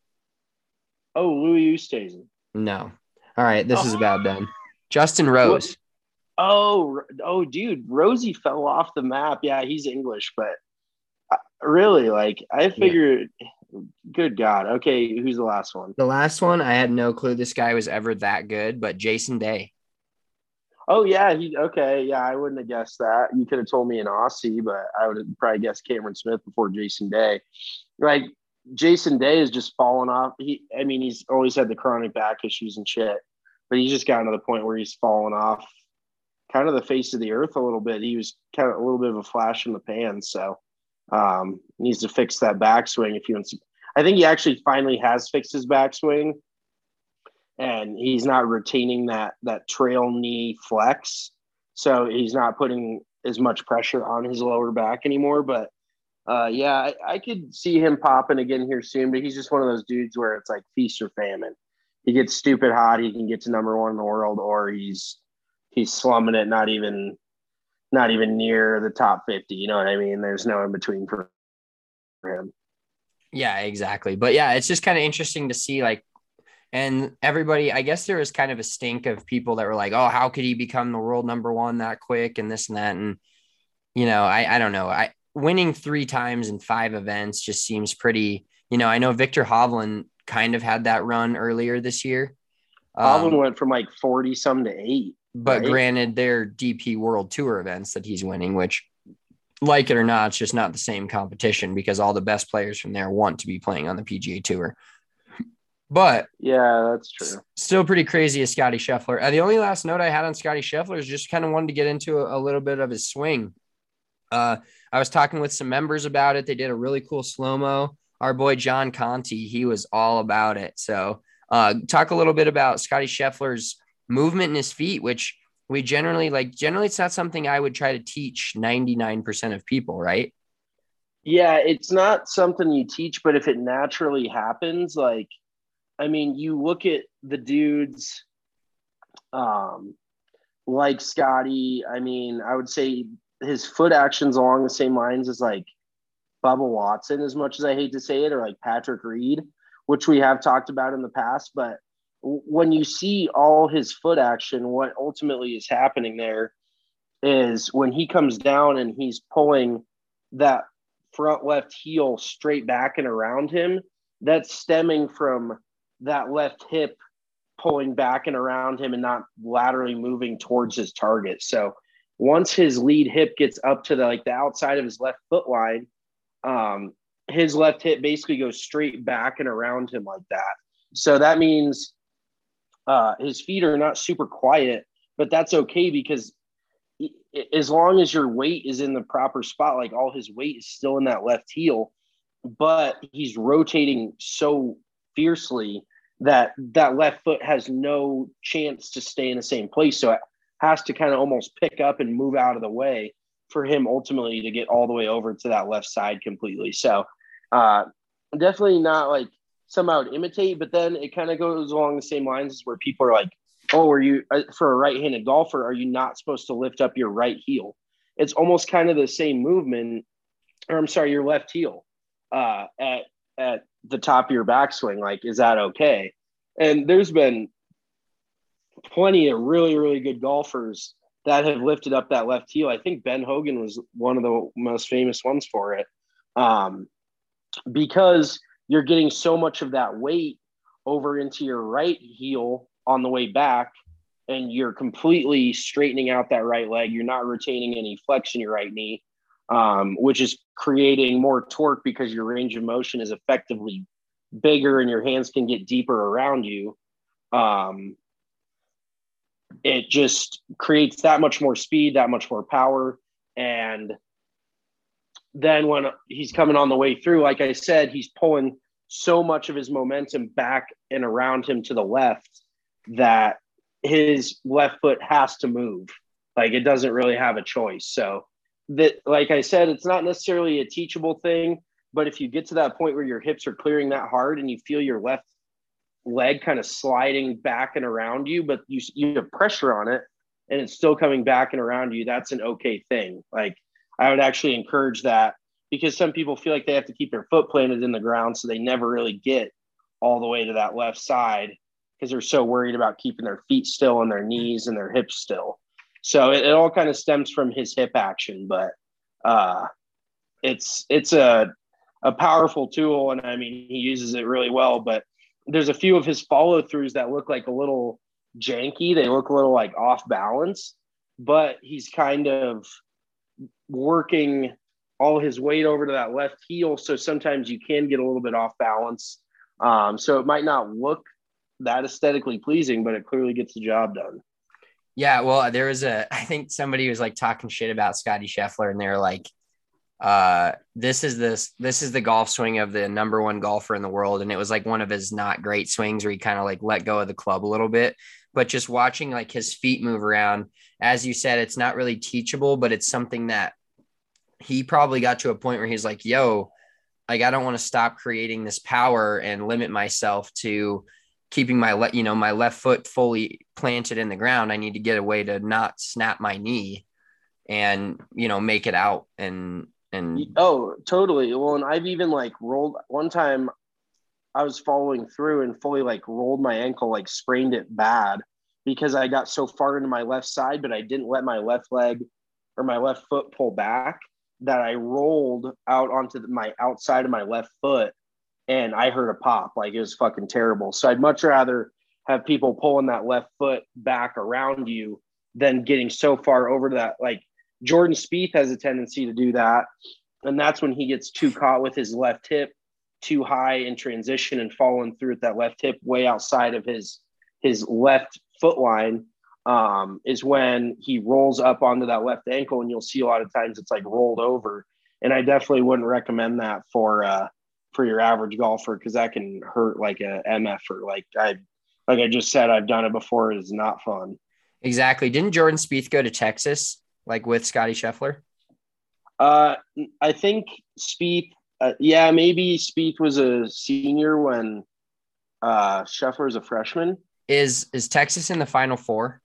Oh, Louis Oosthuizen. No. All right, this is Oh. about done. Justin Rose. Oh, oh, dude, Rosie fell off the map. Yeah, he's English, but uh, really, like, I figured. Good God. Okay, who's the last one? The last one, I had no clue this guy was ever that good, but Jason Day. Oh yeah, he okay. Yeah, I wouldn't have guessed that. You could have told me an Aussie, but I would have probably guessed Cameron Smith before Jason Day. Like Jason Day has just fallen off. He, I mean, he's always had the chronic back issues and shit, but he's just gotten to the point where he's fallen off, kind of the face of the earth a little bit. He was kind of a little bit of a flash in the pan, so um, needs to fix that backswing if he wants. To, I think he actually finally has fixed his backswing and he's not retaining that that trail knee flex so he's not putting as much pressure on his lower back anymore but uh, yeah I, I could see him popping again here soon but he's just one of those dudes where it's like feast or famine he gets stupid hot he can get to number one in the world or he's he's slumming it not even not even near the top 50 you know what i mean there's no in between for him Yeah, exactly. But yeah, it's just kind of interesting to see like and everybody, I guess there was kind of a stink of people that were like, "Oh, how could he become the world number 1 that quick and this and that." And you know, I I don't know. I winning 3 times in 5 events just seems pretty, you know, I know Viktor Hovland kind of had that run earlier this year. Um, went from like 40 some to 8 but right? granted, they're DP World Tour events that he's winning, which, like it or not, it's just not the same competition because all the best players from there want to be playing on the PGA Tour. But yeah that's true still pretty crazy as Scotty Scheffler. Uh, the only last note I had on Scotty Scheffler is just kind of wanted to get into a, a little bit of his swing. Uh, I was talking with some members about it. They did a really cool slow mo. Our boy John Conti, he was all about it. So, uh, talk a little bit about Scotty Scheffler's movement in his feet, which we generally like. Generally, it's not something I would try to teach 99% of people, right? Yeah, it's not something you teach, but if it naturally happens, like, I mean, you look at the dudes, um, like Scotty. I mean, I would say his foot actions along the same lines as like Bubba Watson, as much as I hate to say it, or like Patrick Reed, which we have talked about in the past. But when you see all his foot action, what ultimately is happening there is when he comes down and he's pulling that front left heel straight back and around him, that's stemming from that left hip pulling back and around him and not laterally moving towards his target. So once his lead hip gets up to the like the outside of his left foot line, um, his left hip basically goes straight back and around him like that. So that means uh, his feet are not super quiet, but that's okay because as long as your weight is in the proper spot, like all his weight is still in that left heel, but he's rotating so fiercely that that left foot has no chance to stay in the same place. So has to kind of almost pick up and move out of the way for him ultimately to get all the way over to that left side completely. So uh, definitely not like somehow imitate, but then it kind of goes along the same lines as where people are like, oh, are you uh, for a right-handed golfer? Are you not supposed to lift up your right heel? It's almost kind of the same movement, or I'm sorry, your left heel uh, at at the top of your backswing. Like, is that okay? And there's been plenty of really, really good golfers that have lifted up that left heel. I think Ben Hogan was one of the most famous ones for it. Um, because you're getting so much of that weight over into your right heel on the way back and you're completely straightening out that right leg. You're not retaining any flex in your right knee, um, which is creating more torque because your range of motion is effectively bigger and your hands can get deeper around you. Um, it just creates that much more speed, that much more power. And then when he's coming on the way through, like I said, he's pulling so much of his momentum back and around him to the left that his left foot has to move. Like it doesn't really have a choice. So that, like I said, it's not necessarily a teachable thing, but if you get to that point where your hips are clearing that hard and you feel your left leg kind of sliding back and around you, but you you have pressure on it and it's still coming back and around you, that's an okay thing. Like I would actually encourage that because some people feel like they have to keep their foot planted in the ground so they never really get all the way to that left side because they're so worried about keeping their feet still and their knees and their hips still. So it, it all kind of stems from his hip action, but uh, it's it's a a powerful tool, and I mean he uses it really well. But there's a few of his follow throughs that look like a little janky. They look a little like off balance, but he's kind of working all his weight over to that left heel. So sometimes you can get a little bit off balance. Um, so it might not look that aesthetically pleasing, but it clearly gets the job done. Yeah, well, there was a I think somebody was like talking shit about Scotty Scheffler, and they're like, uh, this is this this is the golf swing of the number one golfer in the world, and it was like one of his not great swings where he kind of like let go of the club a little bit. But just watching like his feet move around, as you said, it's not really teachable, but it's something that he probably got to a point where he's like, yo, like I don't want to stop creating this power and limit myself to keeping my le- you know my left foot fully planted in the ground i need to get a way to not snap my knee and you know make it out and and oh totally well and i've even like rolled one time i was following through and fully like rolled my ankle like sprained it bad because i got so far into my left side but i didn't let my left leg or my left foot pull back that i rolled out onto the, my outside of my left foot and I heard a pop. Like it was fucking terrible. So I'd much rather have people pulling that left foot back around you than getting so far over to that. Like Jordan Spieth has a tendency to do that. And that's when he gets too caught with his left hip too high in transition and falling through at that left hip way outside of his his left foot line um, is when he rolls up onto that left ankle and you'll see a lot of times it's like rolled over and i definitely wouldn't recommend that for uh, for your average golfer because that can hurt like a MF or like I like I just said I've done it before. It is not fun. Exactly. Didn't Jordan Spieth go to Texas like with Scotty Scheffler? Uh, I think Spieth. Uh, yeah, maybe Spieth was a senior when uh, Scheffler is a freshman. Is is Texas in the Final Four?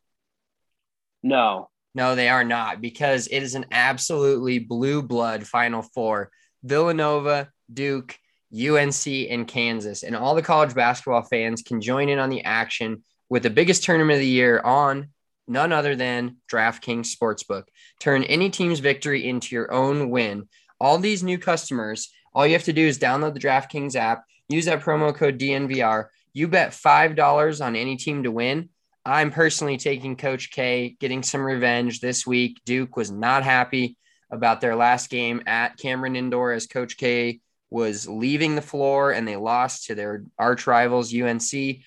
No, no, they are not because it is an absolutely blue blood Final Four. Villanova, Duke, UNC, and Kansas. And all the college basketball fans can join in on the action with the biggest tournament of the year on none other than DraftKings Sportsbook. Turn any team's victory into your own win all these new customers, all you have to do is download the DraftKings app, use that promo code DNVR. You bet $5 on any team to win. I'm personally taking Coach K, getting some revenge this week. Duke was not happy about their last game at Cameron Indoor as Coach K was leaving the floor and they lost to their arch rivals UNC.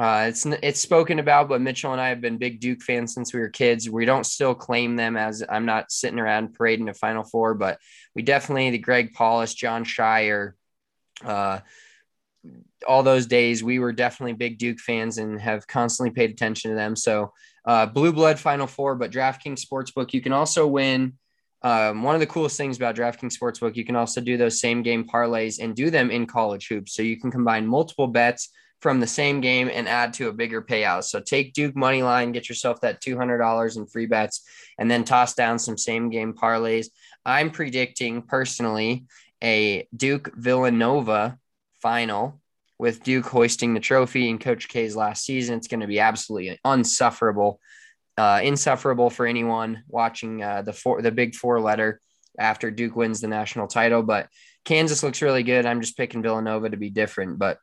Uh, it's it's spoken about, but Mitchell and I have been big Duke fans since we were kids. We don't still claim them as I'm not sitting around parading a Final Four, but we definitely the Greg Paulus, Jon Scheyer, uh, all those days we were definitely big Duke fans and have constantly paid attention to them. So uh, blue blood Final Four, but DraftKings Sportsbook you can also win. Um, one of the coolest things about DraftKings Sportsbook, you can also do those same game parlays and do them in college hoops. So you can combine multiple bets from the same game and add to a bigger payout. So take Duke money line, get yourself that $200 in free bets, and then toss down some same game parlays. I'm predicting personally a Duke Villanova final with Duke hoisting the trophy in Coach K's last season. It's going to be absolutely unsufferable, uh, insufferable for anyone watching uh, the four, the big four letter after Duke wins the national title. But Kansas looks really good. I'm just picking Villanova to be different, but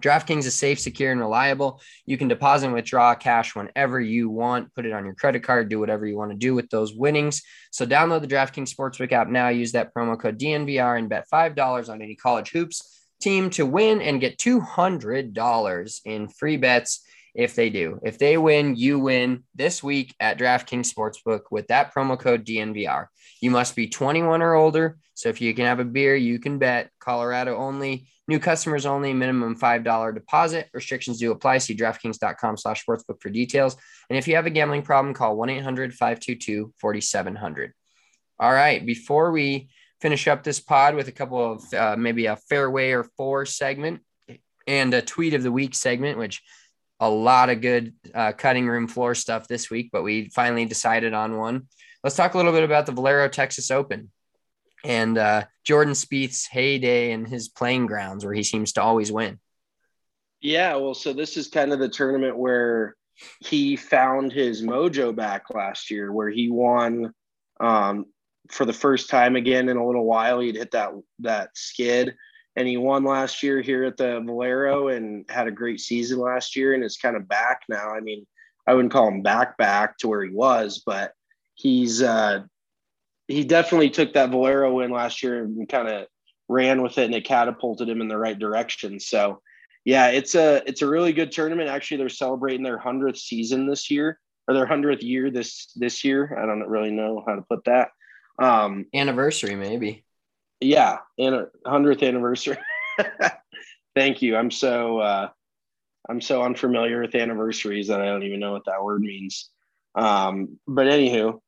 DraftKings is safe, secure, and reliable. You can deposit and withdraw cash whenever you want. Put it on your credit card, do whatever you want to do with those winnings. So download the DraftKings Sportsbook app now. Use that promo code DNVR and bet $5 on any college hoops team to win and get $200 in free bets if they do. If they win, you win this week at DraftKings Sportsbook with that promo code DNVR. You must be 21 or older. So if you can have a beer, you can bet. Colorado only. New customers only, minimum $5 deposit. Restrictions do apply. See DraftKings.com slash sportsbook for details. And if you have a gambling problem, call 1-800-522-4700. All right. Before we finish up this pod with a couple of uh, maybe a fairway or four segment and a tweet of the week segment, which a lot of good uh, cutting room floor stuff this week, but we finally decided on one. Let's talk a little bit about the Valero Texas Open and uh, Jordan Spieth's heyday and his playing grounds where he seems to always win. Yeah, well, so this is kind of the tournament where he found his mojo back last year, where he won um, for the first time again in a little while. He'd hit that that skid, and he won last year here at the Valero and had a great season last year, and is kind of back now. I mean, I wouldn't call him back back to where he was, but he's uh, he definitely took that Valero win last year and kind of ran with it and it catapulted him in the right direction. So yeah, it's a it's a really good tournament. Actually, they're celebrating their hundredth season this year or their hundredth year this this year. I don't really know how to put that. Um, anniversary maybe. Yeah, and hundredth anniversary. Thank you. I'm so uh, I'm so unfamiliar with anniversaries that I don't even know what that word means. Um, but anywho,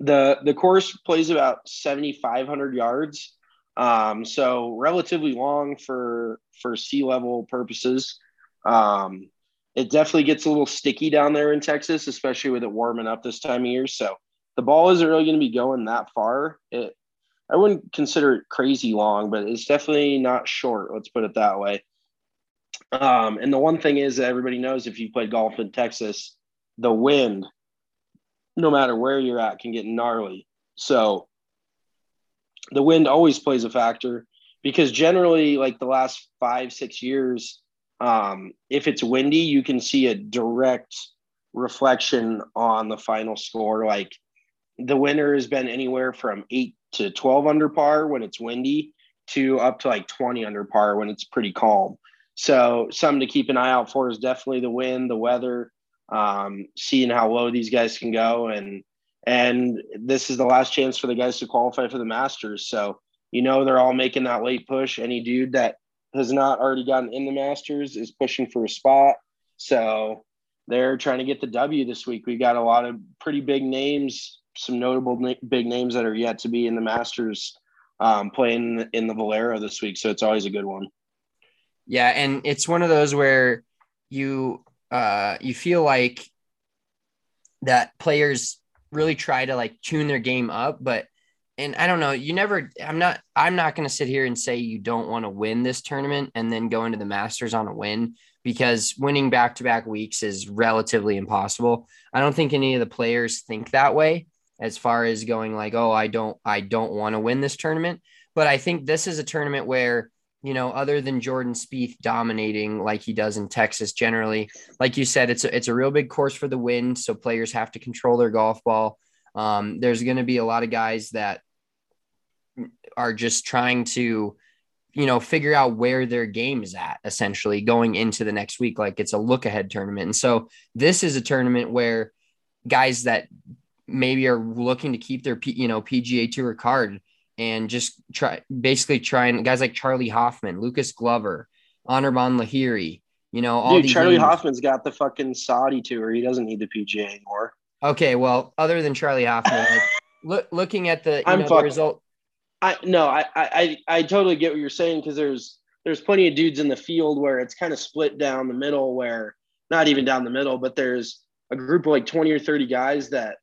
the the course plays about 7,500 yards, um, so relatively long for for sea level purposes. Um, it definitely gets a little sticky down there in Texas, especially with it warming up this time of year. So the ball isn't really going to be going that far. It, I wouldn't consider it crazy long, but it's definitely not short. Let's put it that way. Um, and the one thing is that everybody knows if you play golf in Texas, the wind no matter where you're at, can get gnarly. So the wind always plays a factor because generally, like the last five, six years, um, if it's windy, you can see a direct reflection on the final score. Like the winner has been anywhere from eight to 12 under par when it's windy to up to like 20 under par when it's pretty calm. So, something to keep an eye out for is definitely the wind, the weather, um, seeing how low these guys can go, and and this is the last chance for the guys to qualify for the Masters. So you know they're all making that late push. Any dude that has not already gotten in the Masters is pushing for a spot. So they're trying to get the W this week. We got a lot of pretty big names, some notable na- big names that are yet to be in the Masters um, playing in the Valero this week. So it's always a good one. Yeah, and it's one of those where you uh, you feel like that players really try to like tune their game up, but and I don't know, you never I'm not I'm not going to sit here and say you don't want to win this tournament and then go into the Masters on a win because winning back-to-back weeks is relatively impossible. I don't think any of the players think that way. as far as going like, oh, I don't, I don't want to win this tournament. But I think this is a tournament where, you know, other than Jordan Spieth dominating like he does in Texas generally, like you said, it's a, it's a real big course for the wind. So players have to control their golf ball. Um, there's going to be a lot of guys that are just trying to, you know, figure out where their game is at essentially going into the next week. Like it's a look ahead tournament. And so this is a tournament where guys that maybe are looking to keep their, P, you know, PGA Tour card and just try basically trying guys like Charley Hoffman, Lucas Glover, Anirban Lahiri, you know, all Dude, these Charley names. Hoffman's got the fucking Saudi tour. He doesn't need the PGA anymore. Okay, well, other than Charley Hoffman, like, look, looking at the, know, the result, I no, I I I totally get what you're saying because there's there's plenty of dudes in the field where it's kind of split down the middle where not even down the middle, but there's a group of like 20 or 30 guys that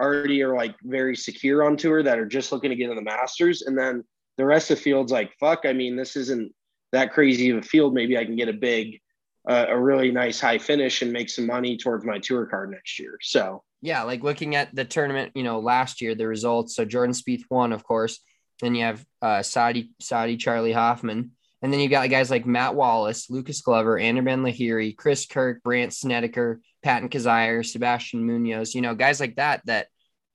already are like very secure on tour that are just looking to get in the masters. And then the rest of the field's like, fuck, I mean, this isn't that crazy of a field. Maybe I can get a big, uh, a really nice high finish and make some money towards my tour card next year. So yeah, like looking at the tournament, you know, last year, the results. So Jordan Spieth won, of course. Then you have uh, Saudi, Saudi, Charley Hoffman. And then you've got guys like Matt Wallace, Lucas Glover, Anirban Lahiri, Chris Kirk, Brandt Snedeker, Patton Kizzire, Sebastian Munoz, you know, guys like that, that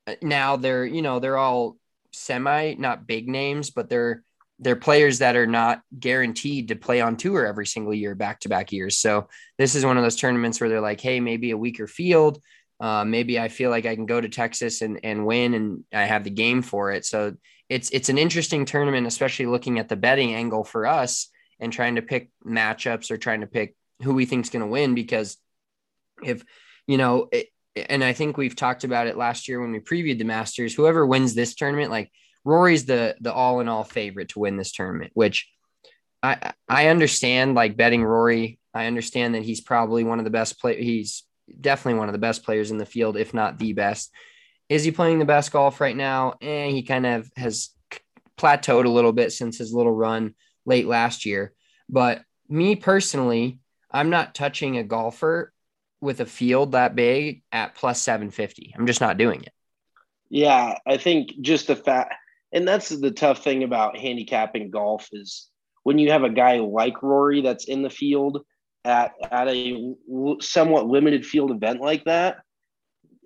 uh, now they're, you know, they're all semi, not big names, but they're, they're players that are not guaranteed to play on tour every single year, back to back years. So this is one of those tournaments where they're like, hey, maybe a weaker field. Uh, maybe I feel like I can go to Texas and, and win and I have the game for it. So it's it's an interesting tournament, especially looking at the betting angle for us and trying to pick matchups or trying to pick who we think is going to win. Because if you know, it, and I think we've talked about it last year when we previewed the Masters. Whoever wins this tournament, like Rory's the the all in all favorite to win this tournament, which I I understand. Like betting Rory, I understand that he's probably one of the best play. He's definitely one of the best players in the field, if not the best. Is he playing the best golf right now? And eh, he kind of has plateaued a little bit since his little run late last year. But me personally, I'm not touching a golfer with a field that big at plus 750. I'm just not doing it. Yeah, I think just the fact, and that's the tough thing about handicapping golf is when you have a guy like Rory that's in the field at at a somewhat limited field event like that,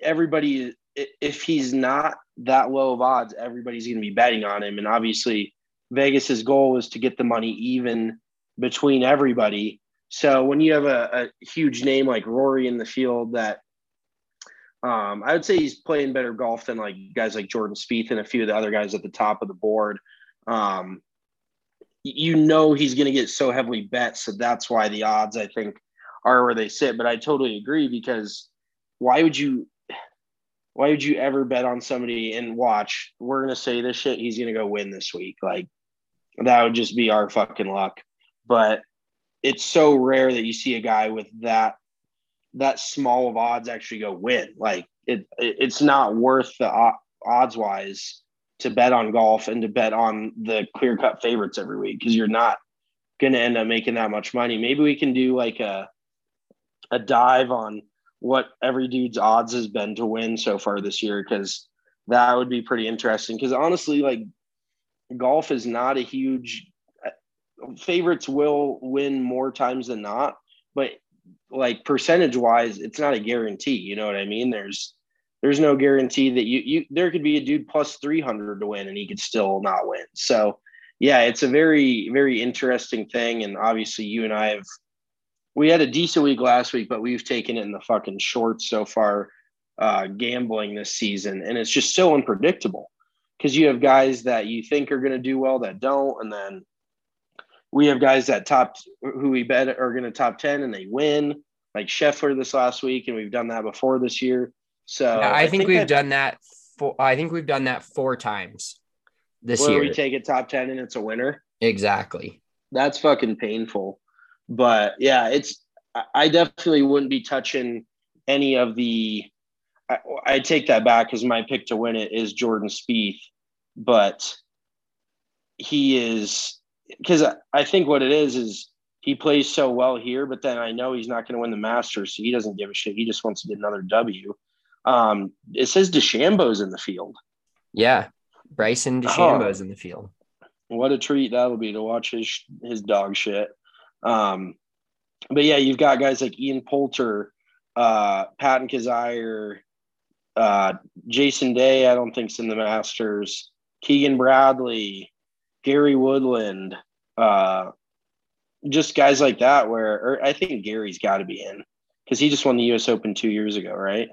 everybody if he's not that low of odds, everybody's going to be betting on him. And obviously, Vegas's goal is to get the money even between everybody. So when you have a, a huge name like Rory in the field, that um, I would say he's playing better golf than like guys like Jordan Spieth and a few of the other guys at the top of the board. Um, you know he's going to get so heavily bet, so that's why the odds I think are where they sit. But I totally agree because why would you why would you ever bet on somebody and watch? We're gonna say this shit. He's gonna go win this week. Like that would just be our fucking luck. But it's so rare that you see a guy with that that small of odds actually go win. Like it, it it's not worth the odds wise to bet on golf and to bet on the clear cut favorites every week because you're not gonna end up making that much money. Maybe we can do like a a dive on what every dude's odds has been to win so far this year because that would be pretty interesting because honestly like golf is not a huge favorites will win more times than not but like percentage wise it's not a guarantee you know what i mean? There's there's no guarantee that you you there could be a dude plus 300 to win and he could still not win. So yeah it's a very very interesting thing and obviously you and i have we had a decent week last week, but we've taken it in the fucking shorts so far, uh, gambling this season, and it's just so unpredictable because you have guys that you think are going to do well that don't, and then we have guys that top who we bet are going to top ten and they win, like Scheffler this last week, and we've done that before this year. So yeah, I, I, think, think we've that, done that. For, I think we've done that four times this year. we take a top ten and it's a winner. Exactly. That's fucking painful but yeah, it's I definitely wouldn't be touching any of the. I, I take that back because my pick to win it is Jordan Spieth, but he is because I think what it is is he plays so well here, but then I know he's not going to win the Masters, so he doesn't give a shit. He just wants to get another W. Um, it says DeChambeau's in the field. Yeah. Bryson DeChambeau's in the field. What a treat that'll be to watch his his dog shit. Um, but yeah, you've got guys like Ian Poulter, uh, Patton Kizzire, uh, Jason Day. I don't think's in the Masters. Keegan Bradley, Gary Woodland, uh, just guys like that. Where I think Gary's got to be in because he just won the U.S. Open two years ago, right?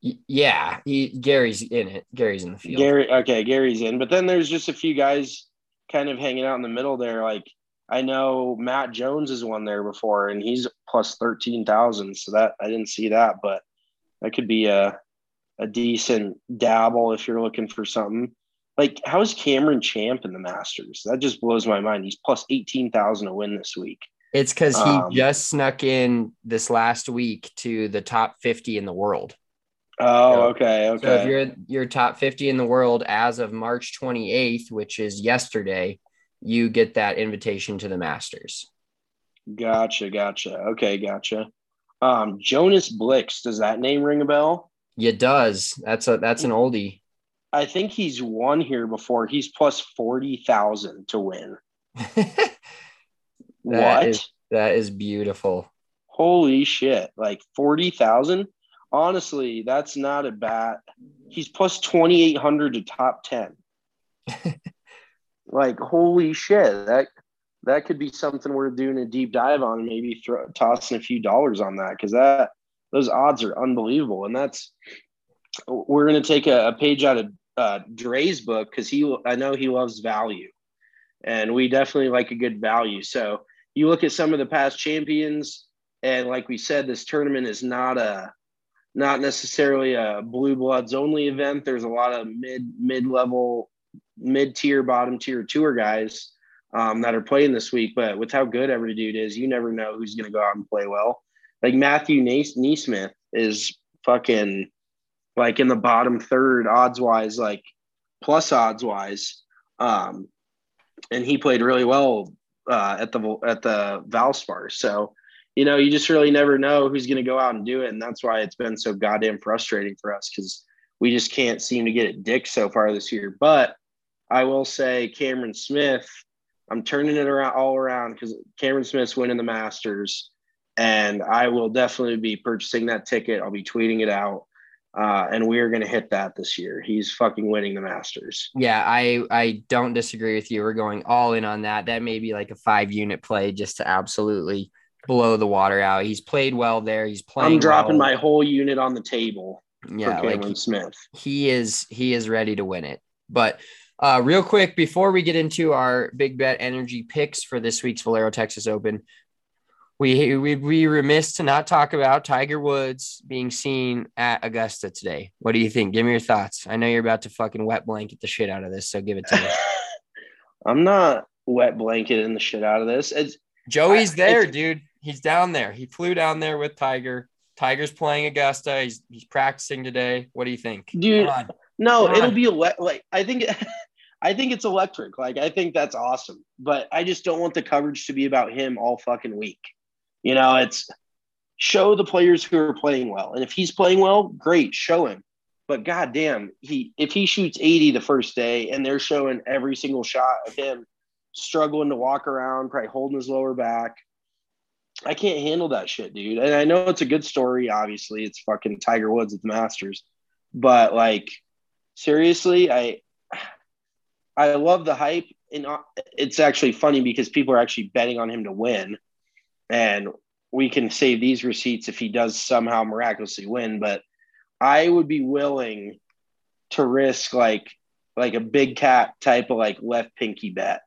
Yeah, he Gary's in it. Gary's in the field. Gary, okay, Gary's in, but then there's just a few guys kind of hanging out in the middle there. Like I know Matt Jones has won there before, and he's plus thirteen thousand. So that I didn't see that, but that could be a a decent dabble if you're looking for something. Like how is Cameron Champ in the Masters? That just blows my mind. He's plus eighteen thousand to win this week. It's because he Um, just snuck in this last week to the top 50 in the world. Oh, So- okay, okay. So if you're you're top 50 in the world as of March 28th, which is yesterday, you get that invitation to the Masters. Gotcha, gotcha. Okay, gotcha. Um, Jonas Blixt, does that name ring a bell? It does. That's a that's an oldie. I think he's won here before. He's plus forty thousand to win. That what? is- that is beautiful. Holy shit! Like forty thousand. Honestly, that's not a bad. He's plus twenty eight hundred to top ten. like holy shit! That that could be something worth doing a deep dive on. and Maybe throw tossing a few dollars on that because that those odds are unbelievable. And that's we're gonna take a, a page out of uh, Dre's book because he I know he loves value, and we definitely like a good value. So you look at some of the past champions, and like we said, this tournament is not a not necessarily a blue bloods only event. There's a lot of mid mid level, mid tier, bottom tier tour guys um, that are playing this week. But with how good every dude is, you never know who's going to go out and play well. Like Matthew NeSmith is fucking like in the bottom third odds wise, like plus odds wise. Um, and he played really well uh, at the at the Valspar. So, you know, you just really never know who's going to go out and do it, and that's why it's been so goddamn frustrating for us because we just can't seem to get it dick so far this year. But I will say, Cameron Smith, I'm turning it around all around because Cameron Smith's winning the Masters, and I will definitely be purchasing that ticket. I'll be tweeting it out. Uh, and we're going to hit that this year. He's fucking winning the Masters. Yeah, I I don't disagree with you. We're going all in on that. That may be like a five unit play just to absolutely blow the water out. He's played well there. He's playing. I'm dropping well. my whole unit on the table yeah, for like Smith. he is he is ready to win it. But uh, real quick before we get into our big bet energy picks for this week's Valero Texas Open, we we we remiss to not talk about Tiger Woods being seen at Augusta today. What do you think? Give me your thoughts. I know you're about to fucking wet blanket the shit out of this, so give it to me. I'm not wet blanketing the shit out of this. It's Joey's I- there, it's- dude. He's down there. He flew down there with Tiger. Tiger's playing Augusta. He's he's practicing today. What do you think? Dude, no, it'll be wet like I think I think it's electric. Like I think that's awesome. But I just don't want the coverage to be about him all fucking week. You know, it's show the players who are playing well. And if he's playing well, great, show him. But goddamn, he if he shoots 80 the first day and they're showing every single shot of him struggling to walk around, probably holding his lower back. I can't handle that shit, dude. And I know it's a good story, obviously. It's fucking Tiger Woods at the Masters. But like seriously, I I love the hype and uh, it's actually funny because people are actually betting on him to win and we can save these receipts if he does somehow miraculously win, but I would be willing to risk like like a big cat type of like left pinky bet.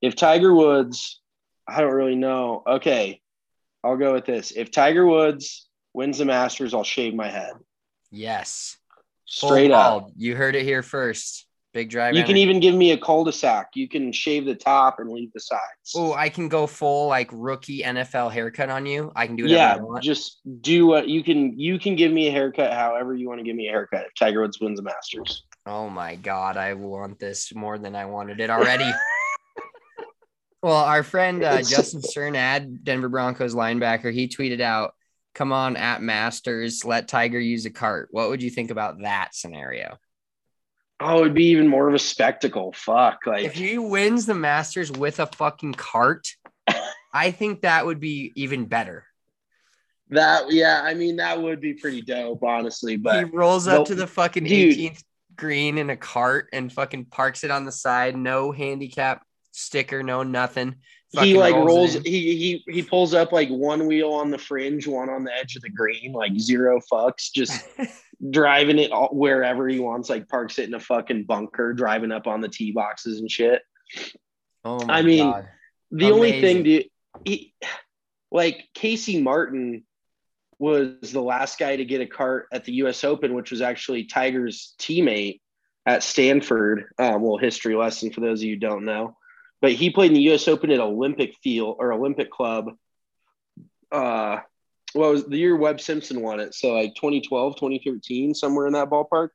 If Tiger Woods, I don't really know. Okay, I'll go with this. If Tiger Woods wins the Masters, I'll shave my head. Yes. Full Straight up. bald. You heard it here first. Big drive. You can even give me a cul-de-sac. You can shave the top and leave the sides. Oh, I can go full like rookie NFL haircut on you. I can do whatever yeah, I want. just do what you can. You can give me a haircut however you want to give me a haircut. If Tiger Woods wins the Masters, Oh my god, I want this more than I wanted it already. well, our friend uh, Justin Strnad, Denver Broncos linebacker, he tweeted out come on at Masters, let Tiger use a cart. What would you think about that scenario? Oh, it'd be even more of a spectacle. Fuck. Like If he wins the Masters with a fucking cart, I think that would be even better. that. Yeah, I mean that would be pretty dope, honestly. But he rolls up to the fucking dude. 18th green in a cart and fucking parks it on the side. No handicap sticker, no nothing. he like rolls. in. He he he pulls up like one wheel on the fringe, one on the edge of the green, like zero fucks, just driving it all, wherever he wants. Like parks it in a fucking bunker, driving up on the tee boxes and shit. oh my I mean, God. The only thing, Amazing. dude, he, like Casey Martin was the last guy to get a cart at the U.S. Open, which was actually Tiger's teammate at Stanford. Um, well, history lesson for those of you who don't know, but he played in the U.S. Open at Olympic Field or Olympic Club. Uh, well, it was the year Webb Simpson won it, so like 2012, 2013, somewhere in that ballpark.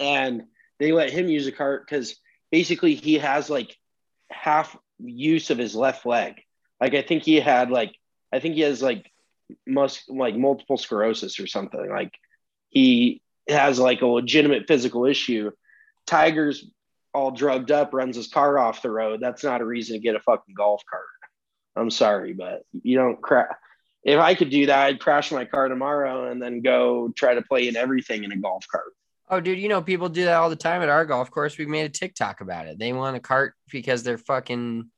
And they let him use a cart because basically he has like half use of his left leg. Like I think he had like I think he has like mus like multiple sclerosis or something. Like he has like a legitimate physical issue. Tiger's all drugged up, runs his car off the road. That's not a reason to get a fucking golf cart. I'm sorry, but you don't crash. If I could do that, I'd crash my car tomorrow and then go try to play in everything in a golf cart. Oh, dude, you know, people do that all the time at our golf course. We made a TikTok about it. They want a cart because their fucking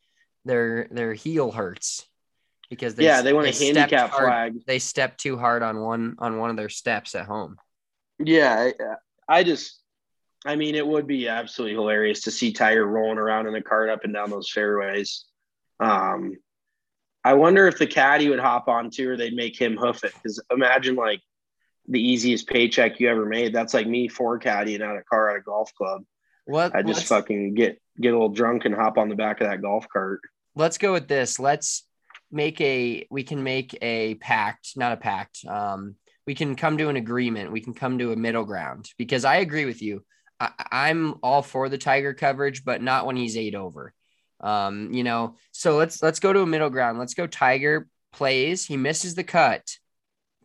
their their heel hurts because they yeah, they want a handicap hard- flag. They step too hard on one on one of their steps at home. Yeah, I, I just, I mean, it would be absolutely hilarious to see Tiger rolling around in a cart up and down those fairways. Um, I wonder if the caddy would hop on too, or they'd make him hoof it. Because imagine like the easiest paycheck you ever made. That's like me for caddying out a car at a golf club. What I just fucking get get a little drunk and hop on the back of that golf cart. let's go with this. Let's make a we can make a pact, not a pact. Um, we can come to an agreement. We can come to a middle ground because I agree with you. I, I'm all for the Tiger coverage, but not when he's eight over. Um, you know, so let's let's go to a middle ground. Let's go. Tiger plays. He misses the cut,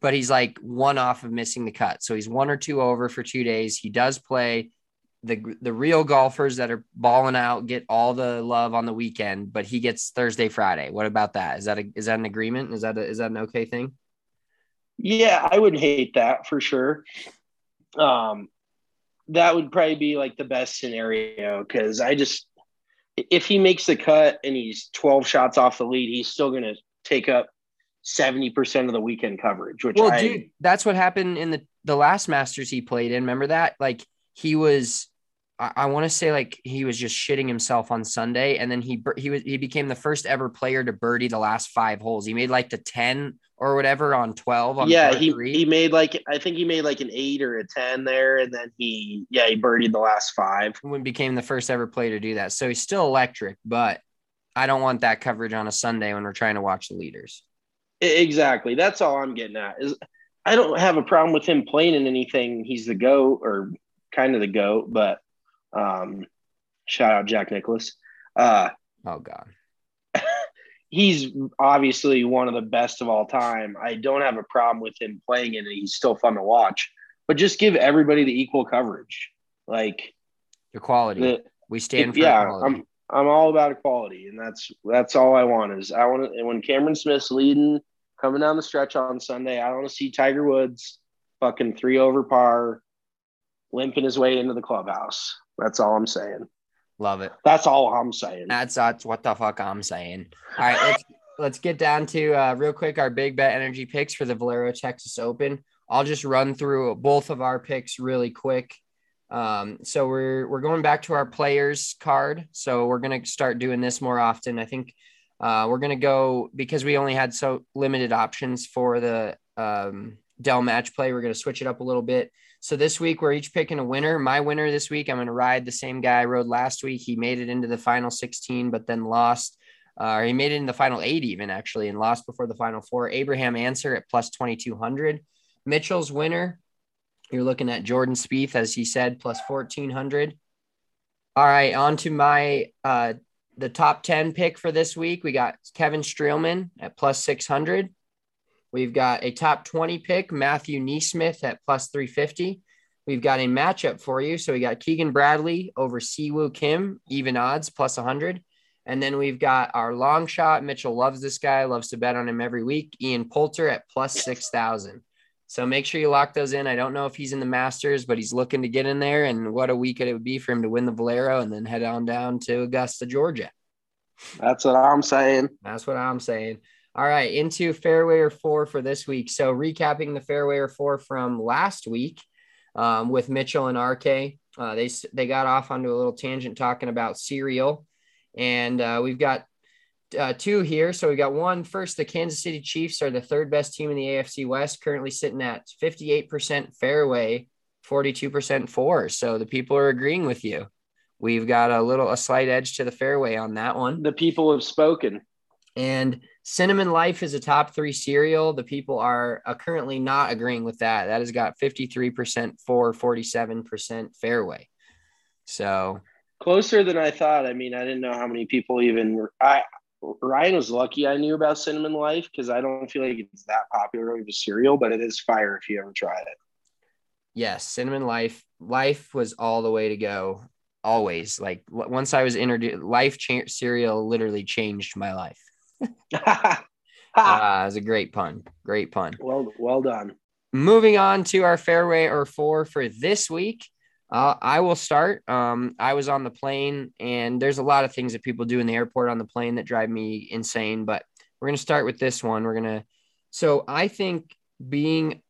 but he's like one off of missing the cut. So he's one or two over for two days. He does play. The, the real golfers that are balling out get all the love on the weekend, but he gets Thursday, Friday. What about that? Is that a, is that an agreement? Is that a, is that an okay thing? Yeah, I wouldn't hate that for sure. Um, that would probably be like the best scenario because I just, if he makes the cut and he's 12 shots off the lead, he's still going to take up 70% of the weekend coverage, which Well, I, dude, that's what happened in the the last Masters he played in. Remember that? Like he was, I, I want to say like he was just shitting himself on Sunday, and then he he was he became the first ever player to birdie the last five holes. He made like the ten or whatever on twelve. On yeah, he, three. he made like, I think he made like an eight or a 10 there. And then he, yeah, he birdied the last five. when became the first ever player to do that. So he's still electric, but I don't want that coverage on a Sunday when we're trying to watch the leaders. Exactly. That's all I'm getting at is I don't have a problem with him playing in anything. He's the goat or kind of the goat, but um, shout out Jack Nicklaus. Uh, Oh God. He's obviously one of the best of all time. I don't have a problem with him playing in it. He's still fun to watch, but just give everybody the equal coverage. Like The quality. the, we stand for yeah, equality. I'm I'm all about equality, and that's that's all I want is I want to. When Cameron Smith's leading, coming down the stretch on Sunday, I want to see Tiger Woods fucking three over par, limping his way into the clubhouse. That's all I'm saying. Love it. That's all I'm saying. That's that's what the fuck I'm saying. All right, let's let's get down to uh, real quick our big bet energy picks for the Valero Texas Open. I'll just run through both of our picks really quick. Um, so we're we're going back to our players card. So we're gonna start doing this more often. I think uh, we're gonna go because we only had so limited options for the um, Dell match play. We're gonna switch it up a little bit. So this week we're each picking a winner. My winner this week, I'm going to ride the same guy I rode last week. He made it into the final 16, but then lost. Uh, he made it in the final eight even actually, and lost before the final four. Abraham Ancer at plus 2200. Mitchell's winner. You're looking at Jordan Spieth, as he said, plus 1400. All right, on to my uh, the top 10 pick for this week. We got Kevin Streelman at plus 600. We've got a top 20 pick, Matthew NeSmith at plus 350. We've got a matchup for you. So we got Keegan Bradley over Si Woo Kim, even odds, plus 100. And then we've got our long shot. Mitchell loves this guy, loves to bet on him every week. Ian Poulter at plus 6,000. So make sure you lock those in. I don't know if he's in the Masters, but he's looking to get in there. And what a week it would be for him to win the Valero and then head on down to Augusta, Georgia. That's what I'm saying. That's what I'm saying. All right, into fairway or four for this week. So recapping the fairway or four from last week um, with Mitchell and RK, uh, they they got off onto a little tangent talking about cereal, and uh, we've got uh, two here. So we got one first. The Kansas City Chiefs are the third best team in the AFC West, currently sitting at 58% fairway, 42% four. So the people are agreeing with you. We've got a little a slight edge to the fairway on that one. The people have spoken. And Cinnamon Life is a top three cereal. The people are uh, currently not agreeing with that. That has got 53% for 47% fairway. So closer than I thought. I mean, I didn't know how many people even were. I Ryan was lucky I knew about Cinnamon Life because I don't feel like it's that popular of a cereal, but it is fire if you ever try it. Yes, Cinnamon Life. Life was all the way to go. Always like once I was introduced, Life cha- cereal literally changed my life. Uh, it was a great pun. Great pun. Well, well done. Moving on to our fairway or four for this week. Uh, I will start. Um, I was on the plane, and there's a lot of things that people do in the airport on the plane that drive me insane. But we're gonna start with this one. We're gonna. So I think being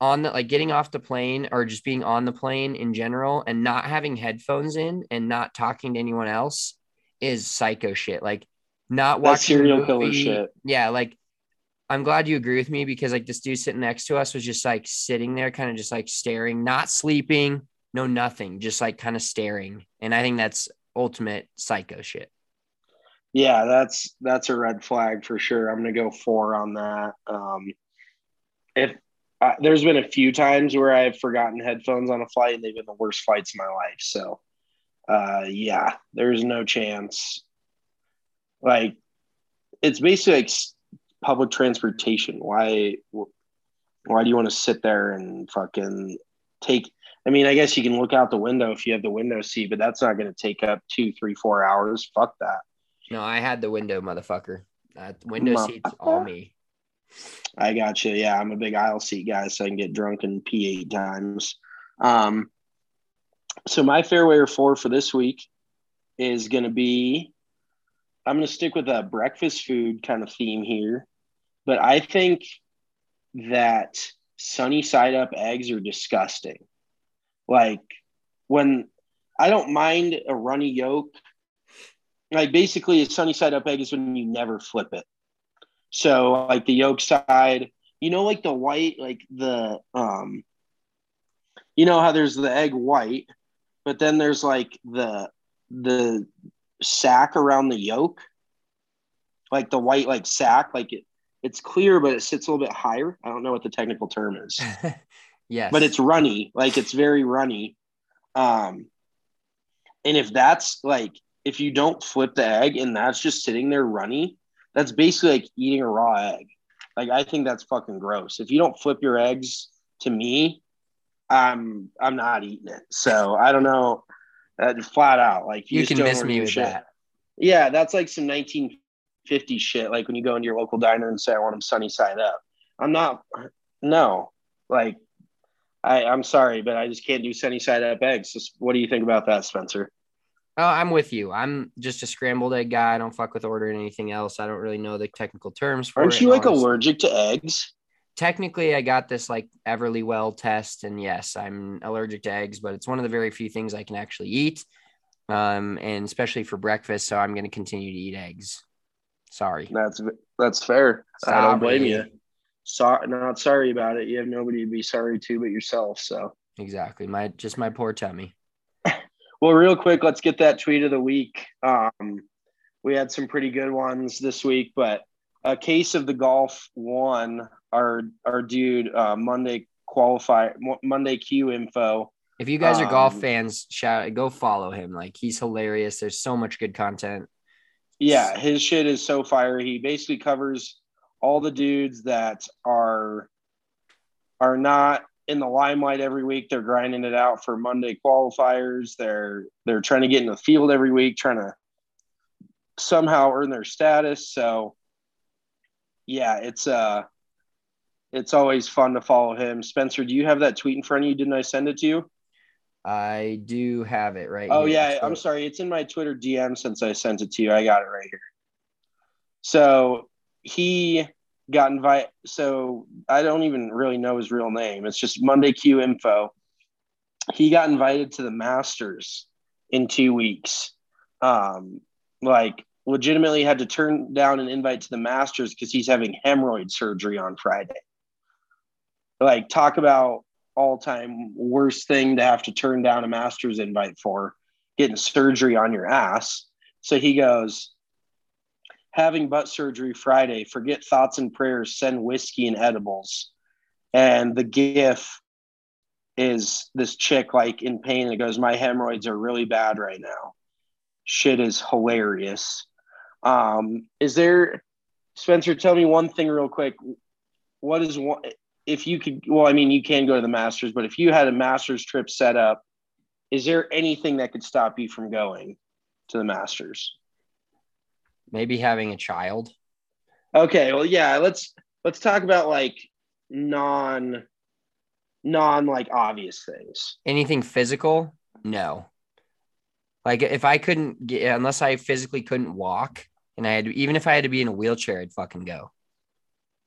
on the like getting off the plane or just being on the plane in general and not having headphones in and not talking to anyone else is psycho shit. Like not watching serial killer shit. Yeah, like I'm glad you agree with me because like this dude sitting next to us was just like sitting there, kind of just like staring, not sleeping, no nothing, just like kind of staring. And I think that's ultimate psycho shit. Yeah, that's that's a red flag for sure. I'm gonna go four on that. Um, if uh, there's been a few times where I've forgotten headphones on a flight, and they've been the worst flights of my life. So, uh, yeah, there's no chance. Like, it's basically like public transportation. Why? Why do you want to sit there and fucking take? I mean, I guess you can look out the window if you have the window seat, but that's not going to take up two, three, four hours. Fuck that. No, I had the window, motherfucker. Uh, window seats, all me. I got you. Yeah, I'm a big aisle seat guy, so I can get drunk and pee eight times. Um, so my fairway or four for this week is going to be. I'm going to stick with a breakfast food kind of theme here, but I think that sunny side up eggs are disgusting. Like when I don't mind a runny yolk. Like basically, a sunny side up egg is when you never flip it. So like the yolk side, you know, like the white, like the um, you know how there's the egg white, but then there's like the the sack around the yolk, like the white like sack, like it it's clear, but it sits a little bit higher. I don't know what the technical term is. yes, but it's runny, like it's very runny. Um, and if that's like if you don't flip the egg and that's just sitting there runny, that's basically like eating a raw egg. Like I think that's fucking gross. If you don't flip your eggs to me, I'm I'm not eating it. So I don't know. Uh, flat out, like you, you can miss me with shit. that. Yeah, that's like some 1950 shit. Like when you go into your local diner and say, "I want them sunny side up." I'm not. No, like I I'm sorry, but I just can't do sunny side up eggs. So what do you think about that, Spencer? Oh, I'm with you. I'm just a scrambled egg guy. I don't fuck with ordering anything else. I don't really know the technical terms for Aren't it. you like honestly. allergic to eggs? Technically, I got this like Everlywell test, and yes, I'm allergic to eggs, but it's one of the very few things I can actually eat, um, and especially for breakfast. So I'm going to continue to eat eggs. Sorry. That's that's fair. Sorry. I don't blame you. Sorry, not sorry about it. You have nobody to be sorry to but yourself. So exactly, my just my poor tummy. Well, real quick, let's get that tweet of the week. Um, we had some pretty good ones this week, but a case of the golf one, our our dude uh, Monday qualify Monday Q info. If you guys are um, golf fans, shout go follow him. Like he's hilarious. There's so much good content. Yeah, his shit is so fire. He basically covers all the dudes that are are not in the limelight every week. They're grinding it out for Monday qualifiers. They're they're trying to get in the field every week, trying to somehow earn their status. So yeah, it's uh it's always fun to follow him. Spencer, do you have that tweet in front of you? Didn't I send it to you? I do have it right Oh here. yeah, I'm sorry. It's in my Twitter DM since I sent it to you. I got it right here. So he got invited. So I don't even really know his real name. It's just Monday Q info. He got invited to the Masters in two weeks. Um, like legitimately had to turn down an invite to the Masters because he's having hemorrhoid surgery on Friday. Like talk about all time worst thing to have to turn down a Masters invite for getting surgery on your ass. So he goes, having butt surgery Friday, forget thoughts and prayers, send whiskey and edibles. And the gif is this chick like in pain and goes, My hemorrhoids are really bad right now. Shit is hilarious. Um, is there Spencer, tell me one thing real quick. What is one if you could well, I mean you can go to the Masters, but if you had a Masters trip set up, is there anything that could stop you from going to the Masters? maybe having a child. Okay, well, yeah, let's let's talk about like non non like obvious things. Anything physical? No. Like if I couldn't get unless I physically couldn't walk and I had even if I had to be in a wheelchair, I'd fucking go.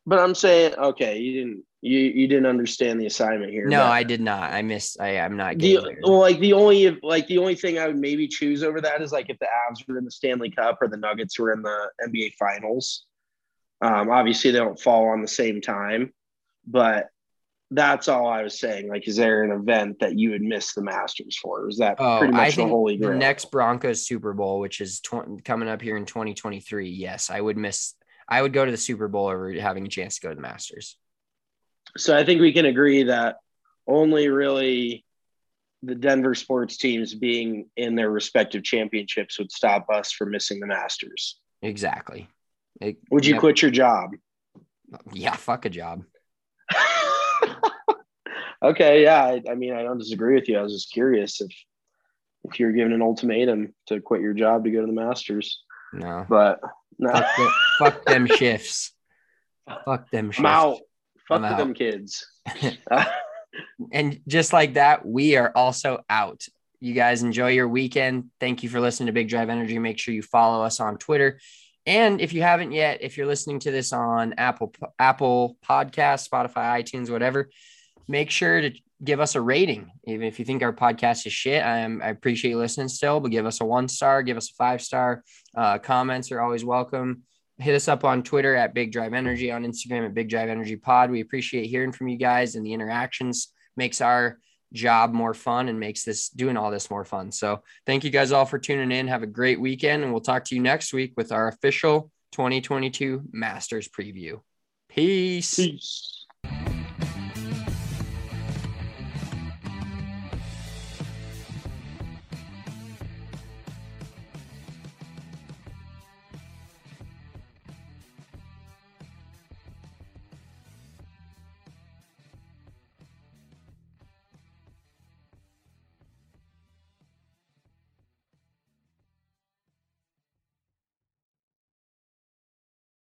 But I'm saying, okay, you didn't you you didn't understand the assignment here. No, I did not. I missed I, I'm not The, well, like the only like the only thing I would maybe choose over that is like if the Avs were in the Stanley Cup or the Nuggets were in the NBA Finals. Um, obviously, they don't fall on the same time, but that's all I was saying. Like, is there an event that you would miss the Masters for? Or is that Oh, pretty much I the holy the grail? next Broncos Super Bowl, which is tw- coming up here in 2023. Yes, I would miss. I would go to the Super Bowl over having a chance to go to the Masters. So I think we can agree that only really the Denver sports teams being in their respective championships would stop us from missing the Masters. Exactly. It- Would you quit your job? Yeah, fuck a job. okay, yeah. I, I mean, I don't disagree with you. I was just curious if if you're given an ultimatum to quit your job to go to the Masters, No. but no, Fuck, the, fuck them shifts. Fuck them shifts. I'm out. Fuck them kids. And just like that, we are also out. You guys enjoy your weekend. Thank you for listening to Big Drive Energy. Make sure you follow us on Twitter. And if you haven't yet, if you're listening to this on Apple Apple Podcast, Spotify, iTunes, whatever, make sure to give us a rating. Even if you think our podcast is shit, I, am, I appreciate you listening still, but give us a one star, give us a five star. Uh, comments are always welcome. Hit us up on Twitter at Big Drive Energy, on Instagram at Big Drive Energy Pod. We appreciate hearing from you guys and the interactions makes our job more fun and makes this doing all this more fun. So thank you guys all for tuning in. Have a great weekend, and we'll talk to you next week with our official 2022 Masters preview. Peace. Peace.